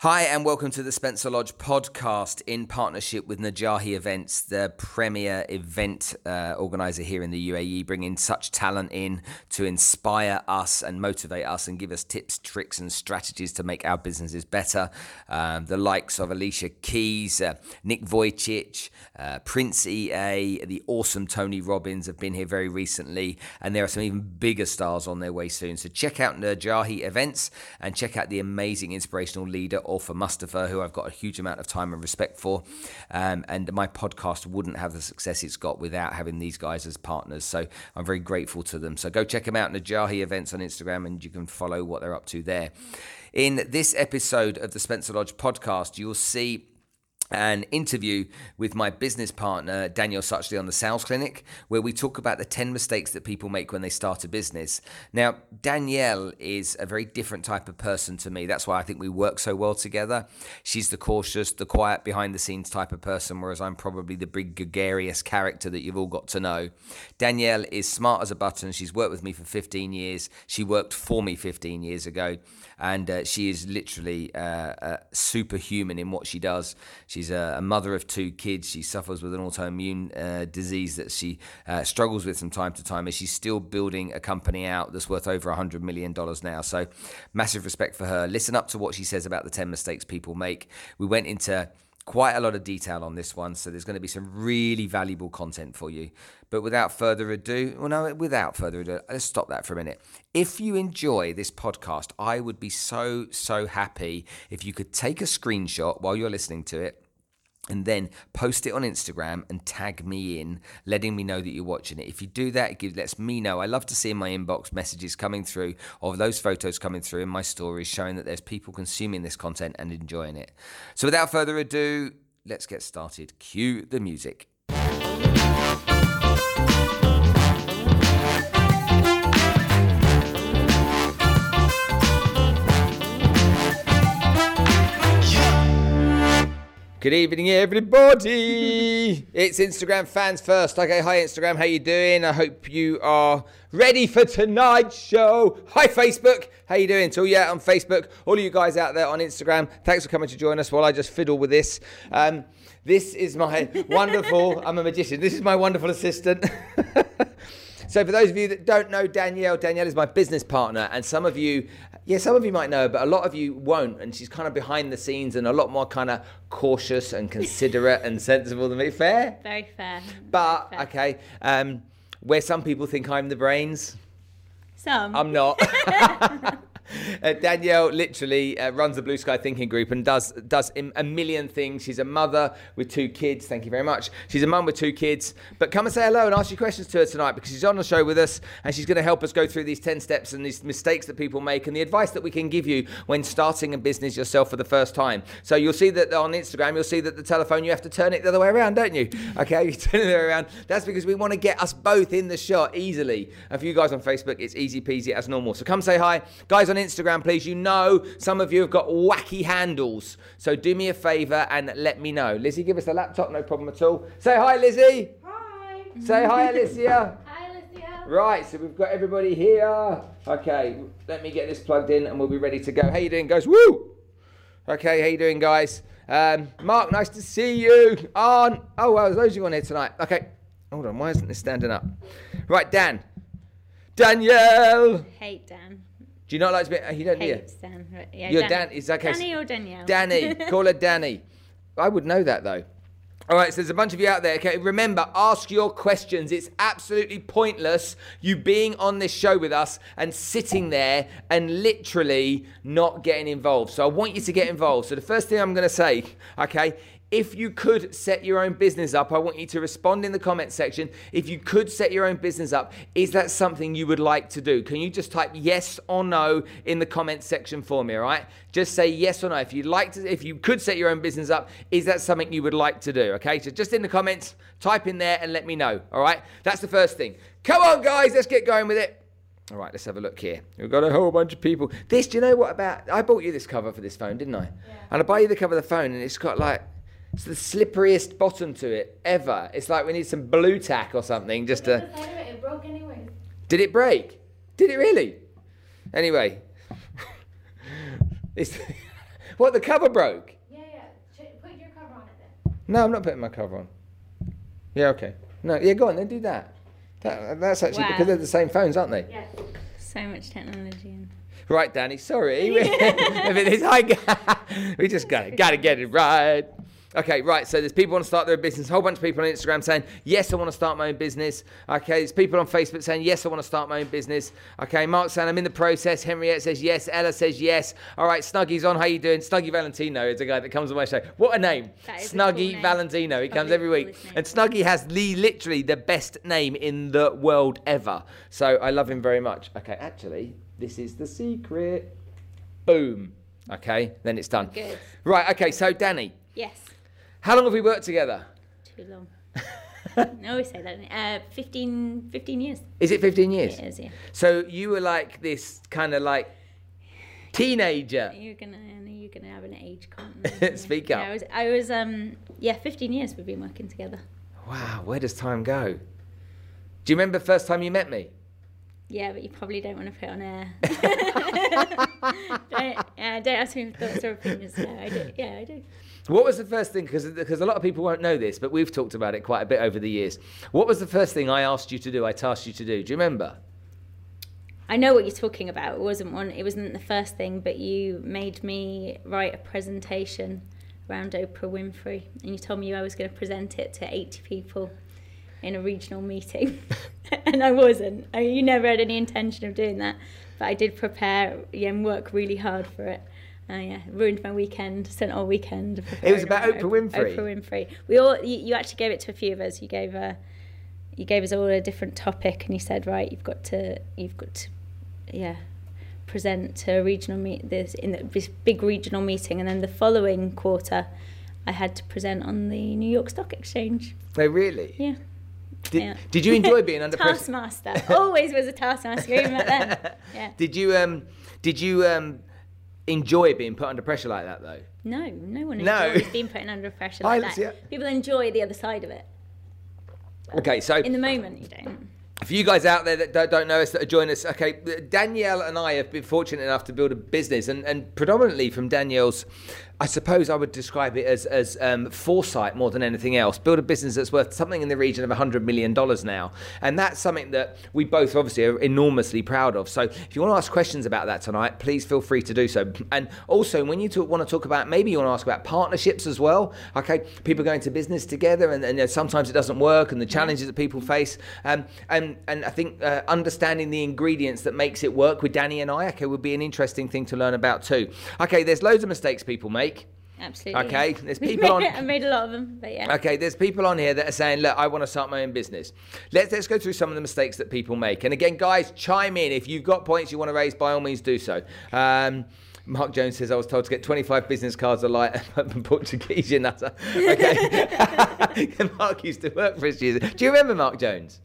Hi, and welcome to the Spencer Lodge podcast in partnership with Najahi Events, the premier event uh, organizer here in the UAE, bringing such talent in to inspire us and motivate us and give us tips, tricks, and strategies to make our businesses better. Um, the likes of Alicia Keys, uh, Nick Vujicic, uh, Prince EA, the awesome Tony Robbins have been here very recently, and there are some even bigger stars on their way soon. So check out Najahi Events and check out the amazing inspirational leader for Mustafa, who I've got a huge amount of time and respect for. Um, and my podcast wouldn't have the success it's got without having these guys as partners. So I'm very grateful to them. So go check them out, Najahi Events on Instagram, and you can follow what they're up to there. In this episode of the Spencer Lodge podcast, you'll see an interview with my business partner Danielle Suchley on the Sales Clinic, where we talk about the 10 mistakes that people make when they start a business. Now, Danielle is a very different type of person to me. That's why I think we work so well together. She's the cautious, the quiet, behind the scenes type of person, whereas I'm probably the big, gregarious character that you've all got to know. Danielle is smart as a button. She's worked with me for 15 years. She worked for me 15 years ago, and uh, she is literally uh, superhuman in what she does. She's a, a, mother of two kids. She suffers with an autoimmune uh, disease that she uh, struggles with from time to time, and she's still building a company out that's worth over $100 million now. So, massive respect for her. Listen up to what she says about the 10 mistakes people make. We went into quite a lot of detail on this one, so there's going to be some really valuable content for you. But without further ado, well, no, without further ado, let's stop that for a minute. If you enjoy this podcast, I would be so, so happy if you could take a screenshot while you're listening to it and then post it on Instagram and tag me in, letting me know that you're watching it. If you do that, it lets me know. I love to see in my inbox messages coming through of those photos coming through in my stories showing that there's people consuming this content and enjoying it. So without further ado, let's get started. Cue the music. Good evening, everybody. it's Instagram fans first. Okay, hi Instagram, how you doing? I hope you are ready for tonight's show. Hi Facebook, how you doing? So yeah, on Facebook, all you guys out there on Instagram, thanks for coming to join us while I just fiddle with this. Um, this is my wonderful. I'm a magician. This is my wonderful assistant. So, for those of you that don't know Danielle, Danielle is my business partner, and some of you, yeah, some of you might know, but a lot of you won't. And she's kind of behind the scenes and a lot more kind of cautious and considerate and sensible than me. Fair? Very fair. But, fair. okay, um, where some people think I'm the brains, some. I'm not. Uh, Danielle literally uh, runs the Blue Sky Thinking Group and does does a million things. She's a mother with two kids. Thank you very much. She's a mum with two kids. But come and say hello and ask your questions to her tonight because she's on the show with us and she's going to help us go through these 10 steps and these mistakes that people make and the advice that we can give you when starting a business yourself for the first time. So you'll see that on Instagram, you'll see that the telephone, you have to turn it the other way around, don't you? Okay, you turn it around. That's because we want to get us both in the shot easily. And for you guys on Facebook, it's easy peasy as normal. So come say hi. Guys on Instagram, please. You know some of you have got wacky handles. So do me a favour and let me know. Lizzie, give us the laptop, no problem at all. Say hi, Lizzie. Hi. Say hi, Alicia. Hi, Alicia. Right, so we've got everybody here. Okay, let me get this plugged in and we'll be ready to go. How you doing, guys? Woo! Okay, how you doing, guys? Um, Mark, nice to see you. On. Oh, well, there's loads of you on here tonight. Okay, hold on. Why isn't this standing up? Right, Dan. Danielle. Hate Dan. Do you not like to be? Uh, you don't, do you? Hates Dan. Yeah, You're Dan. Is that okay? Danny or Danielle? Danny. Call her Danny. I would know that though. All right, so there's a bunch of you out there. Okay, remember, ask your questions. It's absolutely pointless you being on this show with us and sitting there and literally not getting involved. So I want you to get involved. So the first thing I'm going to say, okay, if you could set your own business up, I want you to respond in the comment section. If you could set your own business up, is that something you would like to do? Can you just type yes or no in the comment section for me, all right? Just say yes or no. If you'd like to, if you could set your own business up, is that something you would like to do? Okay, so just in the comments, type in there and let me know, all right? That's the first thing. Come on, guys, let's get going with it. All right, let's have a look here. We've got a whole bunch of people. This, do you know what about? I bought you this cover for this phone, didn't I? Yeah. And I buy you the cover of the phone, and it's got like it's the slipperiest bottom to it ever. It's like we need some Blu Tack or something just to. It broke anyway. Did it break? Did it really? Anyway, it's What, the cover broke? Yeah, yeah. Put your cover on it then. No, I'm not putting my cover on. Yeah, okay. No, yeah, go on, then do that. that that's actually Wow. because they're the same phones, aren't they? Yeah. So much technology. In. Right, Danny, sorry. if it is, I, we just got to got to get it right. Okay, right. So there's people want to start their business. A whole bunch of people on Instagram saying, "Yes, I want to start my own business." Okay, there's people on Facebook saying, "Yes, I want to start my own business." Okay, Mark saying, "I'm in the process." Henriette says, "Yes." Ella says, "Yes." All right, Snuggy's on. How you doing? Snuggy Valentino is a guy that comes on my show. What a name, That is a Snuggy cool name. Valentino. He comes every week, and Snuggy has li- literally the best name in the world ever. So I love him very much. Okay, actually, this is the secret. Boom. Okay, then it's done. Good. Right, okay, so Danny, Yes. How long have we worked together? Too long. I always say that. Uh, 15, 15 years. Is it 15 years? It is, yeah. So you were like this kind of like teenager. You're gonna, you're gonna have an age comment. Speak yeah, up. I was, I was, um, yeah, 15 years we've been working together. Wow, where does time go? Do you remember the first time you met me? Yeah, but you probably don't want to put it on air. don't, uh, don't ask me for thoughts or opinions. Yeah, I do. Yeah, I do. What was the first thing? Because a lot of people won't know this, but we've talked about it quite a bit over the years. What was the first thing I asked you to do? I tasked you to do. Do you remember? I know what you're talking about. It wasn't one. It wasn't the first thing, but you made me write a presentation around Oprah Winfrey, and you told me I was going to present it to 80 people in a regional meeting, and I wasn't. I mean, you never had any intention of doing that, but I did prepare and work really hard for it. Uh, yeah, ruined my weekend. Spent all weekend. It was about Oprah Winfrey? Oprah Winfrey. We all. You, you actually gave it to a few of us. You gave a. You gave us all a different topic, and you said, right, you've got to, you've got to, yeah, present to a regional meet this in the, this big regional meeting, and then the following quarter, I had to present on the New York Stock Exchange. Oh really. Yeah. Did, yeah. did you enjoy being under pressure? taskmaster? Always was a taskmaster, even back then. Yeah. Did you um did you um enjoy being put under pressure like that though? No, no one No. enjoys being put under pressure I- like that. yeah. People enjoy the other side of it. Okay, so In the moment, you don't. for you guys out there that don't, don't know us that are joining us, okay, Danielle and I have been fortunate enough to build a business, and, and predominantly from Danielle's, I suppose I would describe it as as um, foresight more than anything else. Build a business that's worth something in the region of hundred million dollars now, and that's something that we both obviously are enormously proud of. So if you want to ask questions about that tonight, please feel free to do so. And also, when you talk, want to talk about maybe you want to ask about partnerships as well. Okay, people going to business together, and, and sometimes it doesn't work, and the challenges that people face. Um, and and I think uh, understanding the ingredients that makes it work with Danny and I, okay, would be an interesting thing to learn about too. Okay, there's loads of mistakes people make. Absolutely. Okay, there's people on- I made a lot of them, but yeah. Okay, there's people on here that are saying, "Look, I want to start my own business." Let's let's go through some of the mistakes that people make. And again, guys, chime in if you've got points you want to raise. By all means, do so. Um, Mark Jones says, "I was told to get 25 business cards of light and Portuguese, you nutter." Okay, Mark used to work for us. years- Do you remember Mark Jones?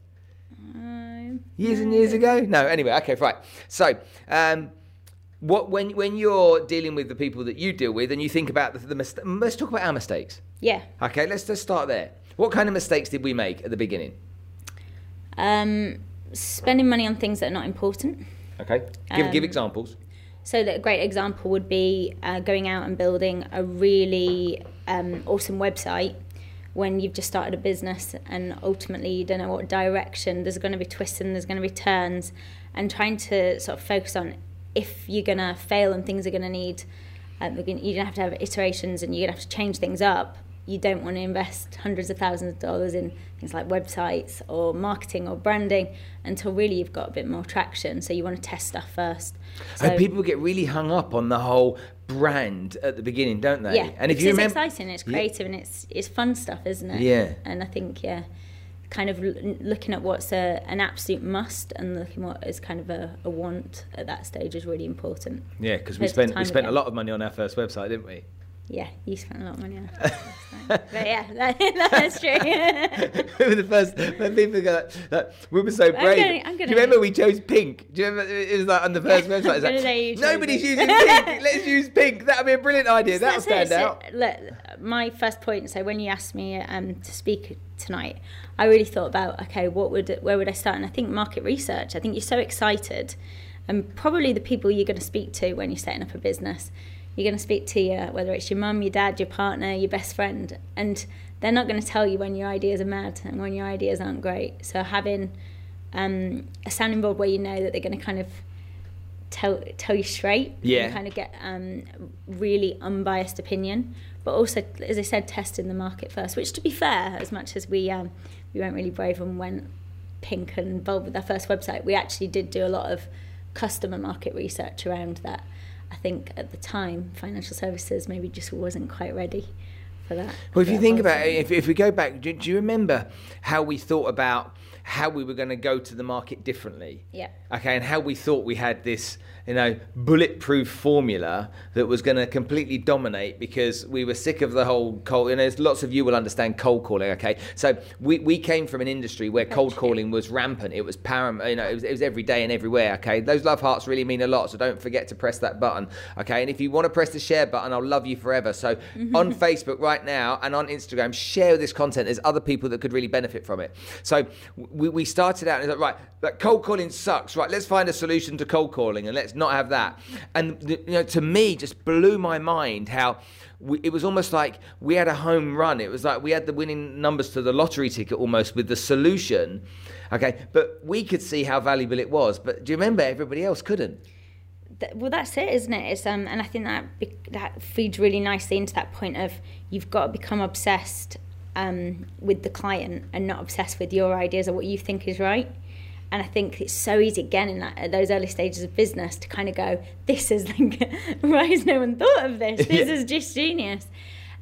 Um, Years and years ago? No. Anyway, okay, right. So, um, what when when you're dealing with the people that you deal with, and you think about the, the let's talk about our mistakes. yeah. Okay, let's just start there. What kind of mistakes did we make at the beginning? Um, spending money on things that are not important. Okay, give give Um, examples. So that a great example would be uh, going out and building a really um, awesome website when you've just started a business and ultimately you don't know what direction there's going to be twists and there's going to be turns and trying to sort of focus on if you're going to fail and things are going to need um, you're going to have to have iterations and you're going to have to change things up you don't want to invest hundreds of thousands of dollars in things like websites or marketing or branding until really you've got a bit more traction so you want to test stuff first and people get really hung up on the whole brand at the beginning, don't they? yeah, and if you it's remember, exciting, it's Yeah. creative, and it's it's fun stuff, isn't it? Yeah. And I think yeah, kind of looking at what's a, an absolute must and looking what is kind of a, a want at that stage is really important. yeah, because we spent we spent a lot of money on our first website, didn't we? Yeah, you spent a lot of money on it. but yeah, that, that's true. we were the first when people go like, like, we were so brave. I'm gonna- I'm gonna- you remember we chose pink? Do you remember it was like on the first website? It's like, gonna say you chose Nobody's using pink. Let's use pink. That'd be a brilliant idea. That'll stand it. out. So, look, my first point. So when you asked me um, to speak tonight, I really thought about okay, what would where would I start? And I think market research. I think you're so excited, and probably the people you're going to speak to when you're setting up a business. You're going to speak to your whether it's your mum, your dad, your partner, your best friend, and they're not going to tell you when your ideas are mad and when your ideas aren't great. So having um, a sounding board where you know that they're going to kind of tell tell you straight, yeah, and kind of get um, really unbiased opinion, but also, as I said, testing the market first. Which, to be fair, as much as we um, we weren't really brave and went pink and involved with our first website, we actually did do a lot of customer market research around that. I think at the time, financial services maybe just wasn't quite ready for that. Well, if you think about it, if, if we go back, do, do you remember how we thought about how we were going to go to the market differently? Yeah. Okay, and how we thought we had this you know, bulletproof formula that was going to completely dominate because we were sick of the whole cold. You know, there's lots of you will understand cold calling. Okay, so we, we came from an industry where cold calling was rampant. It was paramount. You know, it was, it was every day and everywhere. Okay, those love hearts really mean a lot. So don't forget to press that button. Okay, and if you want to press the share button, I'll love you forever. So mm-hmm. on Facebook right now and on Instagram, share this content. There's other people that could really benefit from it. So we, we started out and it's like right, that cold calling sucks. Right, let's find a solution to cold calling and let's let's not have that. And you know, to me, just blew my mind how we, it was almost like we had a home run. It was like we had the winning numbers to the lottery ticket almost with the solution. Okay, but we could see how valuable it was. But do you remember everybody else couldn't? well that's it isn't it it's um and i think that that feeds really nicely into that point of you've got to become obsessed um with the client and not obsessed with your ideas or what you think is right and I think it's so easy again in that, those early stages of business to kind of go, this is like, why has no one thought of this? This yeah. is just genius.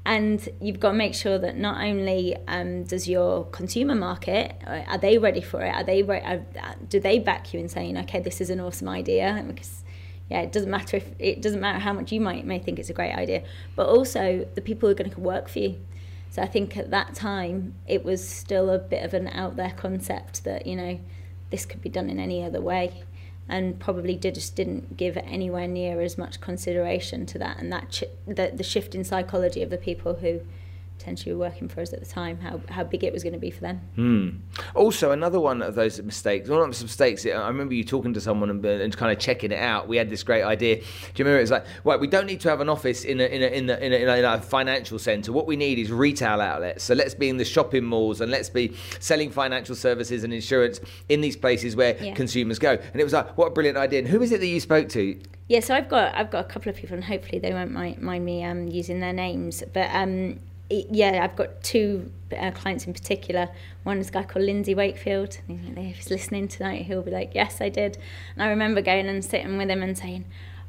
And you've got to make sure that not only um, does your consumer market, uh, are they ready for it? Are they re- are, uh, do they back you in saying, okay, this is an awesome idea? Because yeah, it doesn't matter if it doesn't matter how much you might may think it's a great idea, but also the people who are going to work for you. So I think at that time it was still a bit of an out there concept that you know this could be done in any other way. And probably did, just didn't give anywhere near as much consideration to that. And that the, the shift in psychology of the people who potentially were working for us at the time, how, how big it was going to be for them. Mm. Also, another one of those mistakes, one of those mistakes, I remember you talking to someone and, and, kind of checking it out. We had this great idea. Do you remember? It was like, right, we don't need to have an office in a, in a, in a, in a, in a, financial centre. What we need is retail outlets. So let's be in the shopping malls and let's be selling financial services and insurance in these places where yeah. consumers go. And it was like, what a brilliant idea. And who is it that you spoke to? Yeah, so I've got I've got a couple of people, and hopefully they won't mind, mind me um, using their names. But um, yeah, I've got two uh, clients in particular. One is a guy called Lindsay Wakefield. If he's listening tonight, he'll be like, "Yes, I did." And I remember going and sitting with him and saying,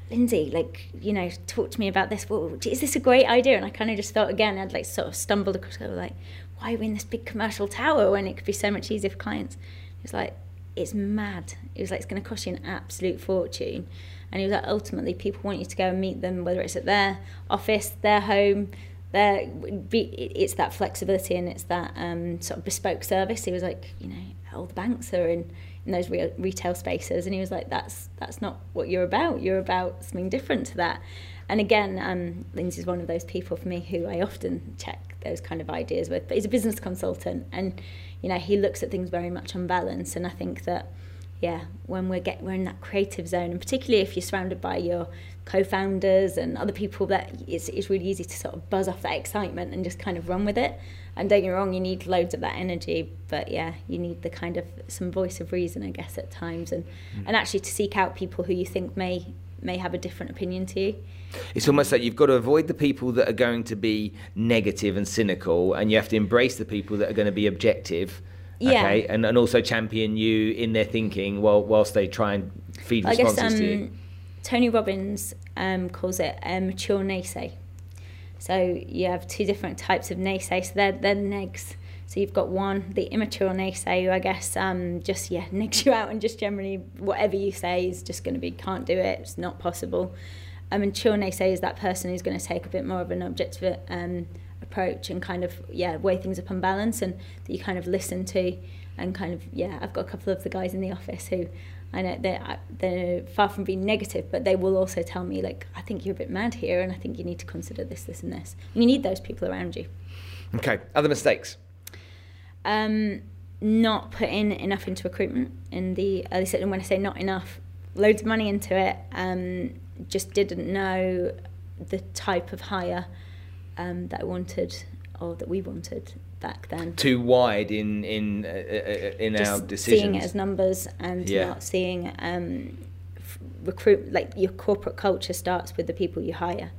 "Lindsay, like, you know, talk to me about this. Well, is this a great idea?" And I kind of just thought again, I'd like sort of stumbled across, like, "Why are we in this big commercial tower when it could be so much easier for clients?" It's like, "It's mad." It was like, "It's going to cost you an absolute fortune." And he was like, ultimately, people want you to go and meet them, whether it's at their office, their home, there it's that flexibility and it's that um, sort of bespoke service. He was like, you know, all the banks are in in those real retail spaces, and he was like, that's that's not what you're about. You're about something different to that. And again, um, Lindsay's one of those people for me who I often check those kind of ideas with. But he's a business consultant, and you know, he looks at things very much on balance. And I think that yeah, when we're get we're in that creative zone, and particularly if you're surrounded by your co-founders and other people, that it's it's really easy to sort of buzz off that excitement and just kind of run with it. And don't get me wrong, you need loads of that energy, but yeah, you need the kind of some voice of reason, I guess, at times, and mm. and actually to seek out people who you think may may have a different opinion to you. It's almost like you've got to avoid the people that are going to be negative and cynical, and you have to embrace the people that are going to be objective yeah. okay, and, and also champion you in their thinking while whilst they try and feed responses I guess, um, to you. Tony Robbins um, calls it a mature naysay. So you have two different types of naysay. So they're, they're negs. So you've got one, the immature naysay, I guess um, just yeah negs you out and just generally whatever you say is just going to be can't do it, it's not possible. A mature naysay is that person who's going to take a bit more of an objective um, approach and kind of yeah weigh things up on balance and that you kind of listen to and kind of yeah I've got a couple of the guys in the office who I know they're, they're far from being negative but they will also tell me like I think you're a bit mad here and I think you need to consider this this and this. You need those people around you. Okay other mistakes? Um not putting enough into recruitment in the early sector and when I say not enough loads of money into it. Um just didn't know the type of hire um, that I wanted or that we wanted back then. Too wide in in uh, uh in Just our decisions. Seeing it as numbers and Yeah. not seeing um, recruit like your corporate culture starts with the people you hire,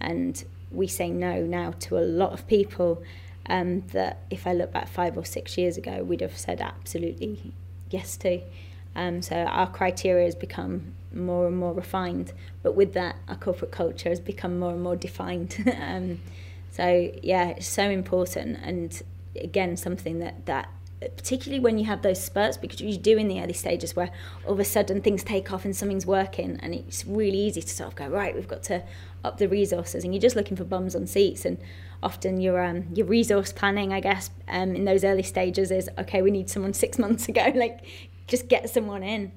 and we say no now to a lot of people um, that if I look back five or six years ago, we'd have said absolutely yes to. Um, so our criteria has become more and more refined, but with that, our corporate culture has become more and more defined. um, so yeah, it's so important, and again, something that that particularly when you have those spurts, because you do in the early stages where all of a sudden things take off and something's working, and it's really easy to sort of go right. We've got to up the resources, and you're just looking for bums on seats, and often your um, your resource planning, I guess, um, in those early stages is okay. We need someone six months ago, like just get someone in.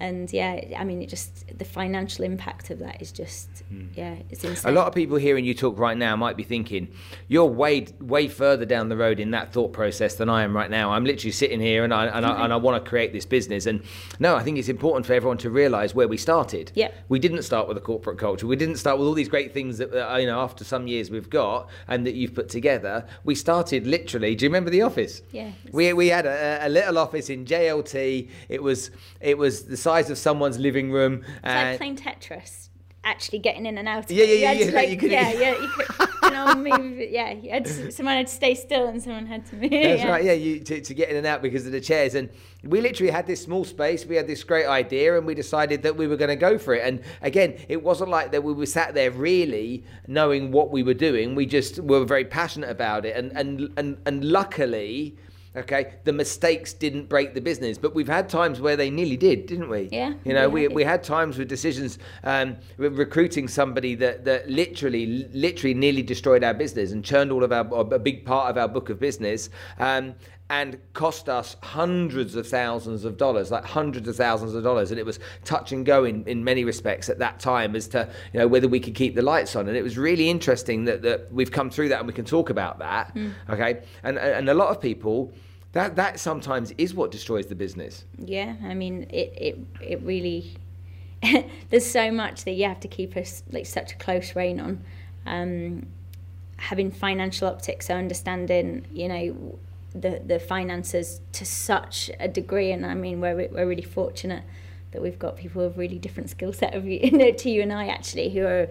And yeah, I mean, it just the financial impact of that is just yeah, it's insane. A lot of people hearing you talk right now might be thinking, you're way way further down the road in that thought process than I am right now. I'm literally sitting here and I and I, and I want to create this business. And no, I think it's important for everyone to realise where we started. yeah We didn't start with a corporate culture. We didn't start with all these great things that uh, you know after some years we've got and that you've put together. We started literally. Do you remember the office? Yeah. We, we had a, a little office in JLT. It was it was the size of someone's living room. It's and- like playing Tetris, actually getting in and out. Of Yeah, yeah, yeah, yeah, like, you could- yeah, yeah, you could, you know, move. Yeah, you had to, someone had to stay still and someone had to move. That's yeah. right, yeah, you, to, to get in and out because of the chairs. And we literally had this small space, we had this great idea, and we decided that we were going to go for it. And again, it wasn't like that we were sat there really knowing what we were doing. We just were very passionate about it. And, and, and, and luckily, okay, the mistakes didn't break the business. But we've had times where they nearly did, didn't we? Yeah, You know, we we, we had times with decisions um, re- recruiting somebody that, that literally literally nearly destroyed our business and churned all of our a big part of our book of business um, and cost us hundreds of thousands of dollars like hundreds of thousands of dollars. And it was touch and go in, in many respects at that time as to you know whether we could keep the lights on. And it was really interesting that, that we've come through that and we can talk about that okay? And and a lot of people that that sometimes is what destroys the business Yeah, I mean, it it it really. there's so much that you have to keep us like such a close rein on. Um, having financial optics, so understanding, you know, the the finances to such a degree, and I mean, we're we're really fortunate that we've got people with really different skill set of you, know, to you and I actually who are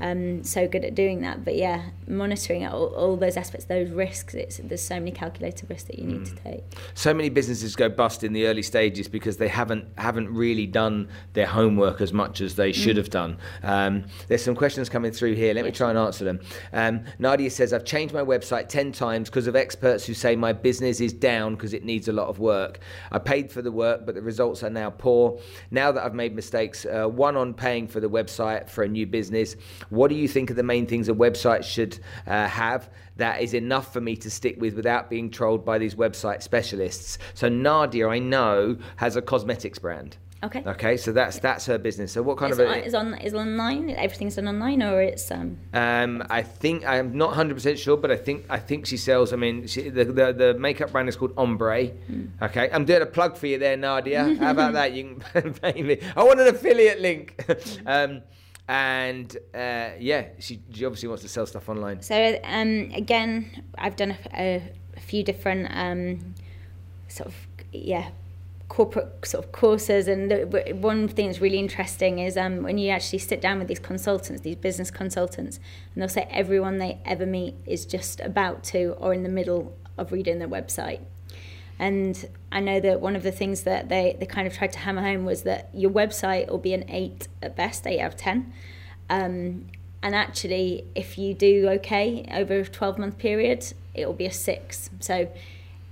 um, so good at doing that. But yeah, monitoring all, all those aspects, those risks. It's there's so many calculated risks that you need to take. so many businesses go bust in the early stages because they haven't haven't really done their homework as much as they should have done. Um, there's some questions coming through here. Let me try and answer them. Um, Nadia says, "I've changed my website ten times because of experts who say my business is down because it needs a lot of work. I paid for the work, but the results are now poor. Now that I've made mistakes, uh, one on paying for the website for a new business, what do you think are the main things a website should uh, have?" that is enough for me to stick with without being trolled by these website specialists. So Nadia, I know, has a cosmetics brand. Okay. Okay, so that's that's her business. So what kind Is, of on, a, is on is online? Everything's done online, or it's um. um, I think I'm not 100 percent sure, but I think I think she sells. I mean, she, the, the the makeup brand is called Ombre. Hmm. Okay, I'm doing a plug for you there, Nadia. How about that? You can pay me. I want an affiliate link. um, and uh, yeah, she, she obviously wants to sell stuff online. So um, again, I've done a, a, few different um, sort of yeah corporate sort of courses, and the, one thing that's really interesting is um, when you actually sit down with these consultants, these business consultants, and they'll say everyone they ever meet is just about to or in the middle of reading their website. And I know that one of the things that they, they kind of tried to hammer home was that your website will be an eight at best, eight out of 10. Um, and actually, if you do okay over a 12 month period, it will be a six. So,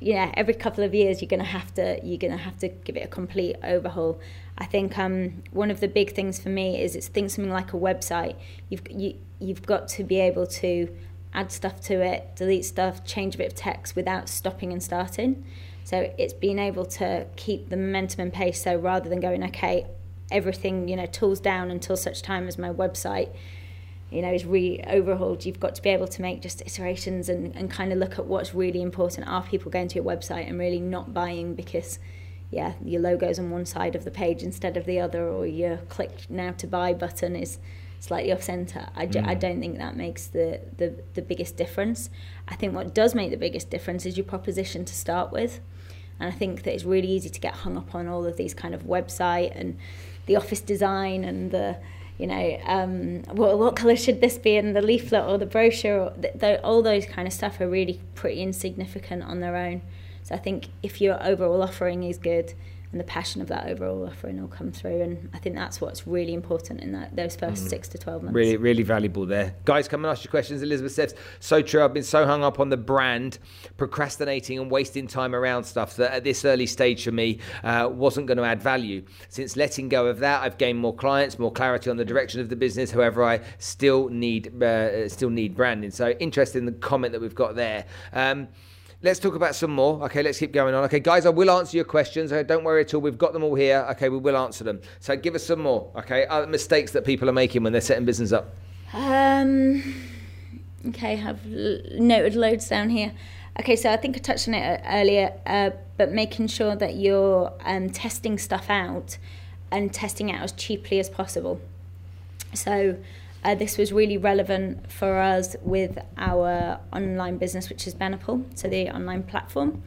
yeah, every couple of years you're gonna have to you're gonna have to give it a complete overhaul. I think um, one of the big things for me is it's think something like a website. You've you, you've got to be able to add stuff to it, delete stuff, change a bit of text without stopping and starting. So it's being able to keep the momentum and pace. So rather than going, okay, everything, you know, tools down until such time as my website, you know, is re overhauled, you've got to be able to make just iterations and, and kind of look at what's really important. Are people going to your website and really not buying because yeah, your logo's on one side of the page instead of the other, or your click now to buy button is slightly off center. I, mm. I don't think that makes the, the, the biggest difference. I think what does make the biggest difference is your proposition to start with. And I think that it's really easy to get hung up on all of these kind of website and the office design and the, you know, um, what, what colour should this be in the leaflet or the brochure? Or all those kind of stuff are really pretty insignificant on their own. So I think if your overall offering is good, and the passion of that overall offering will come through. And I think that's what's really important in that those first mm. six to twelve months. Really, really valuable there, guys. Come and ask your questions. Elizabeth says, "So true. I've been so hung up on the brand, procrastinating and wasting time around stuff that at this early stage for me uh, wasn't going to add value. Since letting go of that, I've gained more clients, more clarity on the direction of the business. However, I still need uh, still need branding. So interesting the comment that we've got there." Um, Let's talk about some more. Okay, let's keep going on. Okay, guys, I will answer your questions. Okay, don't worry at all. We've got them all here. Okay, we will answer them. So give us some more. Okay, other mistakes that people are making when they're setting business up. Um. Okay, I've noted loads down here. Okay, so I think I touched on it uh, earlier, uh, but making sure that you're um, testing stuff out and testing it out as cheaply as possible. So uh, this was really relevant for us with our online business, which is Benepool, so the online platform.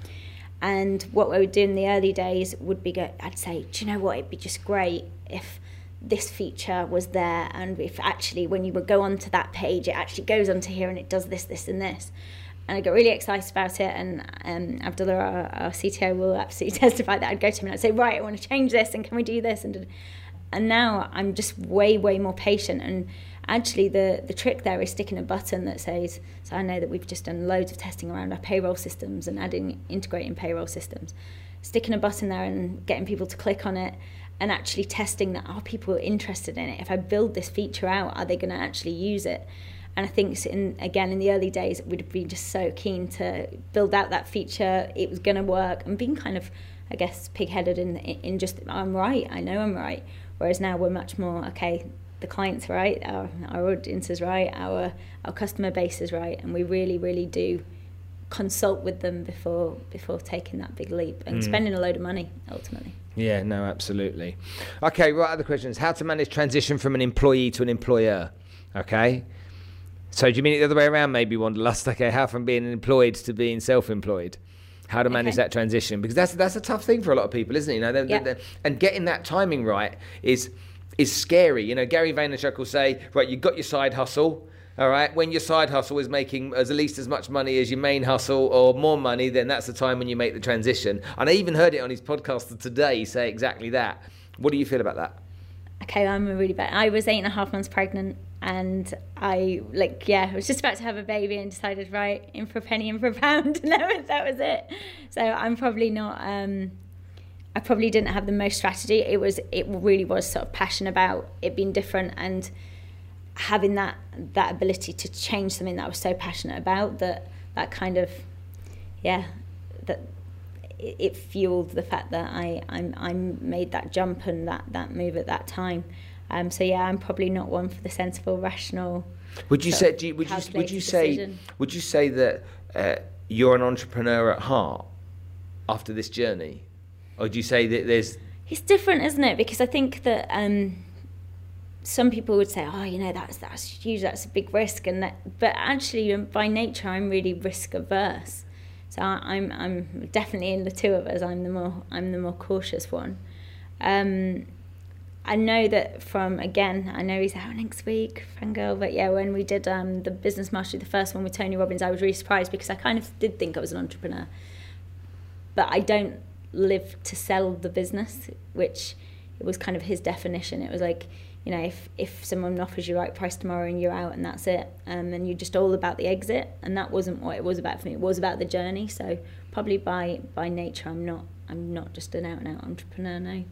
And what we would do in the early days would be, go, I'd say, do you know what? It'd be just great if this feature was there, and if actually when you would go onto that page, it actually goes onto here and it does this, this, and this. And I got really excited about it. And um, Abdullah, our, our CTO, will absolutely testify that I'd go to him and I'd say, right, I want to change this, and can we do this? And and now I'm just way, way more patient and actually the, the trick there is sticking a button that says, so I know that we've just done loads of testing around our payroll systems and adding, integrating payroll systems. Sticking a button there and getting people to click on it and actually testing that are people interested in it? If I build this feature out, are they going to actually use it? And I think in again in the early days, we'd been just so keen to build out that feature. It was going to work, and being kind of, I guess, pig-headed in in just I'm right. I know I'm right. Whereas now we're much more okay the client's right, our, our audience is right, our our customer base is right, and we really, really do consult with them before before taking that big leap and mm. spending a load of money ultimately. Yeah, no, absolutely. Okay, right. Other questions: How to manage transition from an employee to an employer? Okay. So do you mean it the other way around? Maybe Wanderlust. Okay, how from being employed to being self-employed? How to manage okay. that transition? Because that's that's a tough thing for a lot of people, isn't it? You know, they're, yep. they're, and getting that timing right is is scary. You know, Gary Vaynerchuk will say, right, you've got your side hustle. All right, when your side hustle is making as at least as much money as your main hustle or more money, then that's the time when you make the transition. And I even heard it on his podcast today say exactly that. What do you feel about that? Okay, I'm really bad. I was eight and a half months pregnant, and I like yeah, I was just about to have a baby and decided right in for a penny, in for a pound, and that was that was it. So I'm probably not. Um, I probably didn't have the most strategy. It was it really was sort of passion about it being different and having that that ability to change something that I was so passionate about that that kind of yeah that it fueled the fact that I I'm I made that jump and that that move at that time. Um, so yeah, I'm probably not one for the sensible, rational. Would you say? You, would you would you say decision. would you say that uh, you're an entrepreneur at heart after this journey? Or do you say that there's. It's different, isn't it? Because I think that um, some people would say, oh, you know, that's, that's huge, that's a big risk. and that, But actually, um, by nature, I'm really risk averse. So I'm, I'm definitely in the two of us, I'm the more, I'm the more cautious one. Um, I know that from again, I know he's out next week, fangirl, but yeah, when we did um, the business mastery, the first one with Tony Robbins, I was really surprised because I kind of did think I was an entrepreneur, but I don't live to sell the business, which it was kind of his definition. It was like, you know, if, if someone offers you right price tomorrow and you're out and that's it, um, and you're just all about the exit, and that wasn't what it was about for me. It was about the journey. So probably by by nature, I'm not I'm not just an out and out entrepreneur now.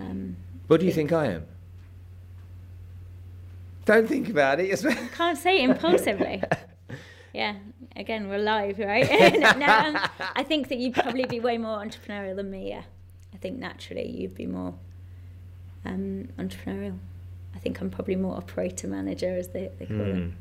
Um, what do you think I am? Don't think about it. can't say it impulsively. yeah, again, we're live, right? now, I think that you'd probably be way more entrepreneurial than me. Yeah, I think naturally you'd be more um, entrepreneurial. I think I'm probably more operator manager, as they, they call mm. it.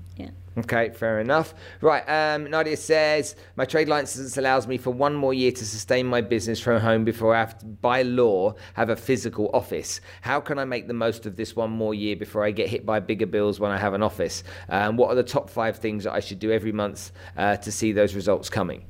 Okay, fair enough. Right, um, Nadia says my trade license allows me for one more year to sustain my business from home before I have to, by law, have a physical office. How can I make the most of this one more year before I get hit by bigger bills when I have an office? Um, what are the top five things that I should do every month uh, to see those results coming?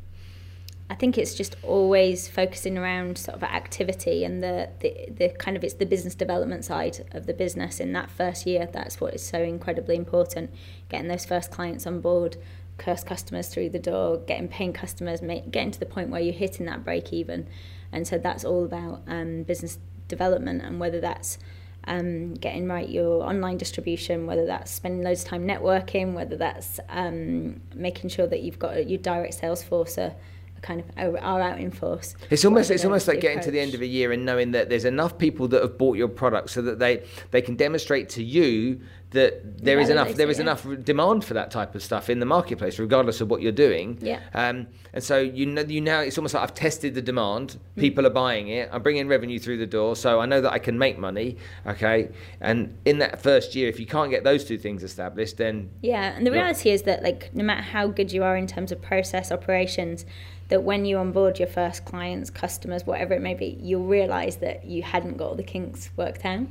I think it's just always focusing around sort of activity and the, the, the kind of it's the business development side of the business in that first year. That's what is so incredibly important. Getting those first clients on board, first customers through the door, getting paying customers, make, getting to the point where you're hitting that break even. And so that's all about um, business development and whether that's um, getting right your online distribution, whether that's spending loads of time networking, whether that's um, making sure that you've got your direct sales force are, kind of are, are out in force. It's almost it's almost like getting approach. to the end of a year and knowing that there's enough people that have bought your product so that they they can demonstrate to you that there is enough there is yeah. enough demand for that type of stuff in the marketplace, regardless of what you're doing. Yeah. Um, and so you know you now it's almost like I've tested the demand. Mm. People are buying it. I'm bringing revenue through the door, so I know that I can make money. Okay. And in that first year, if you can't get those two things established, then yeah. And the reality is that like no matter how good you are in terms of process operations, that when you onboard your first clients, customers, whatever it may be, you'll realize that you hadn't got all the kinks worked out.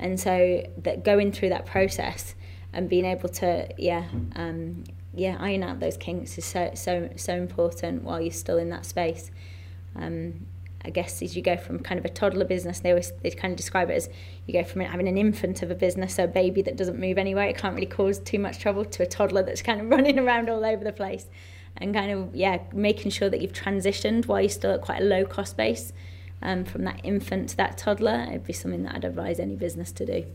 And so that going through that process and being able to, yeah, um, yeah, iron out those kinks is so so so important while you're still in that space. Um, I guess as you go from kind of a toddler business, they always they kind of describe it as you go from having an infant of a business, so a baby that doesn't move anywhere, it can't really cause too much trouble, to a toddler that's kind of running around all over the place, and kind of yeah, making sure that you've transitioned while you're still at quite a low cost base um, from that infant to that toddler, it'd be something that I'd advise any business to do.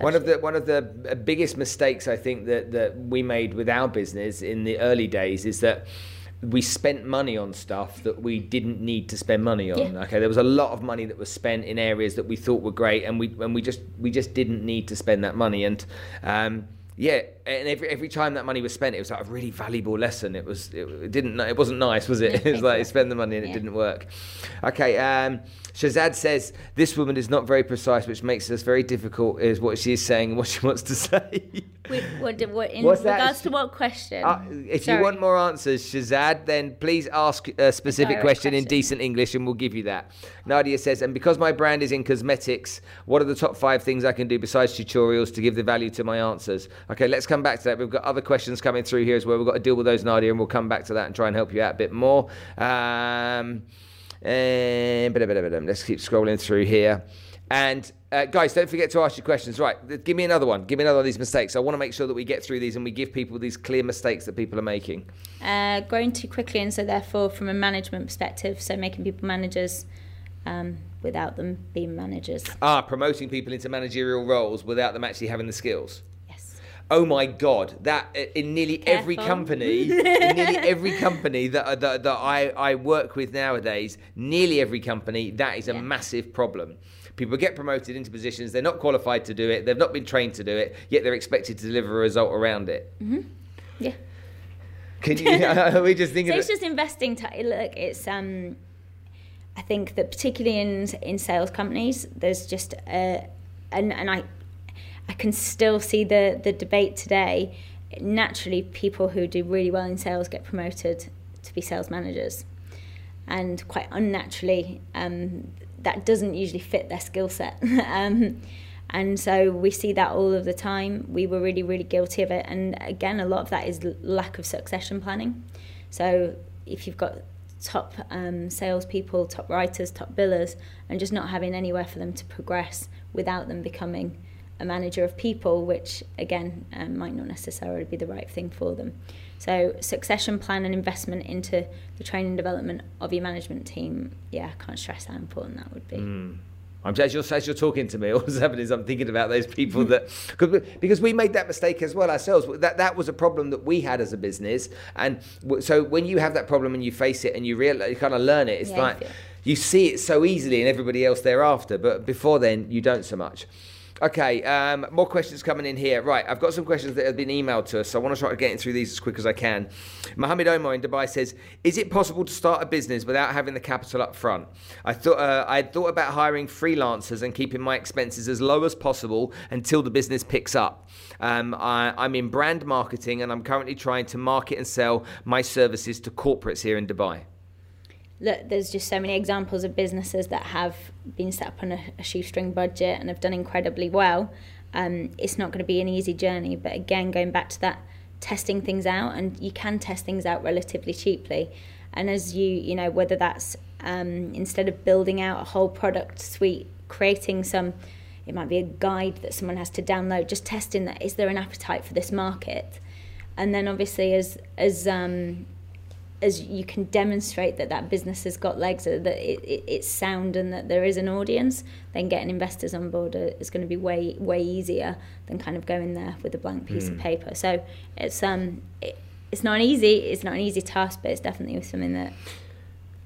One of the one of the biggest mistakes I think that that we made with our business in the early days is that we spent money on stuff that we didn't need to spend money on. Yeah. Okay, there was a lot of money that was spent in areas that we thought were great, and we and we just we just didn't need to spend that money. And um, yeah, and every every time that money was spent, it was like a really valuable lesson. It was it, it didn't it wasn't nice, was it? it was like spend the money and yeah. it didn't work. Okay, um, Shazad says this woman is not very precise, which makes this very difficult. Is what she is saying and what she wants to say. Wait, what, what, in What's regards that? to what question? Uh, if Sorry. you want more answers, Shazad, then please ask a specific question, question, in decent English, and we'll give you that. Nadia says, and because my brand is in cosmetics, what are the top five things I can do besides tutorials to give the value to my answers? Okay, let's come back to that. We've got other questions coming through here as well. We've got to deal with those, Nadia, and we'll come back to that and try and help you out a bit more. Um, and let's keep scrolling through here. And uh, guys, don't forget to ask your questions. Right, give me another one. Give me another of these mistakes. I want to make sure that we get through these and we give people these clear mistakes that people are making. Uh, growing too quickly, and so therefore, from a management perspective, so making people managers um, without them being managers. Ah, promoting people into managerial roles without them actually having the skills oh my god that in nearly Careful. every company in nearly every company that, that, that I, I work with nowadays nearly every company that is a yeah. massive problem people get promoted into positions they're not qualified to do it they've not been trained to do it yet they're expected to deliver a result around it mm-hmm. yeah can you are we just thinking so it's just investing t- look it's um I think that particularly in in sales companies there's just a and, and I I can still see the the debate today. Naturally, people who do really well in sales get promoted to be sales managers, and quite unnaturally, um, that doesn't usually fit their skill set. um, and so we see that all of the time. We were really, really guilty of it. And again, a lot of that is lack of succession planning. So if you've got top um, salespeople, top writers, top billers, and just not having anywhere for them to progress without them becoming a manager of people, which again um, might not necessarily be the right thing for them. So, succession plan and investment into the training and development of your management team, yeah, I can't stress how important that would be. Mm. I'm as you're, as you're talking to me, all that's happening is I'm thinking about those people that because we made that mistake as well ourselves. That that was a problem that we had as a business, and so when you have that problem and you face it and you realize you kind of learn it, it's yeah, like you see it so easily in everybody else thereafter, but before then you don't so much. Okay, um, more questions coming in here. Right, I've got some questions that have been emailed to us, so I want to try to get through these as quick as I can. Mohammed Omar in Dubai says, "Is it possible to start a business without having the capital up front? I thought uh, I thought about hiring freelancers and keeping my expenses as low as possible until the business picks up. Um, I, I'm in brand marketing and I'm currently trying to market and sell my services to corporates here in Dubai." Look, there's just so many examples of businesses that have been set up on a, a shoestring budget and have done incredibly well. Um, it's not going to be an easy journey, but again, going back to that testing things out, and you can test things out relatively cheaply. And as you, you know, whether that's um, instead of building out a whole product suite, creating some, it might be a guide that someone has to download, just testing that is there an appetite for this market, and then obviously as as um, as you can demonstrate that that business has got legs, that it, it, it's sound and that there is an audience, then getting investors on board is going to be way way easier than kind of going there with a blank piece mm. of hmm. paper. So it's um it, it's not an easy. It's not an easy task, but it's definitely something that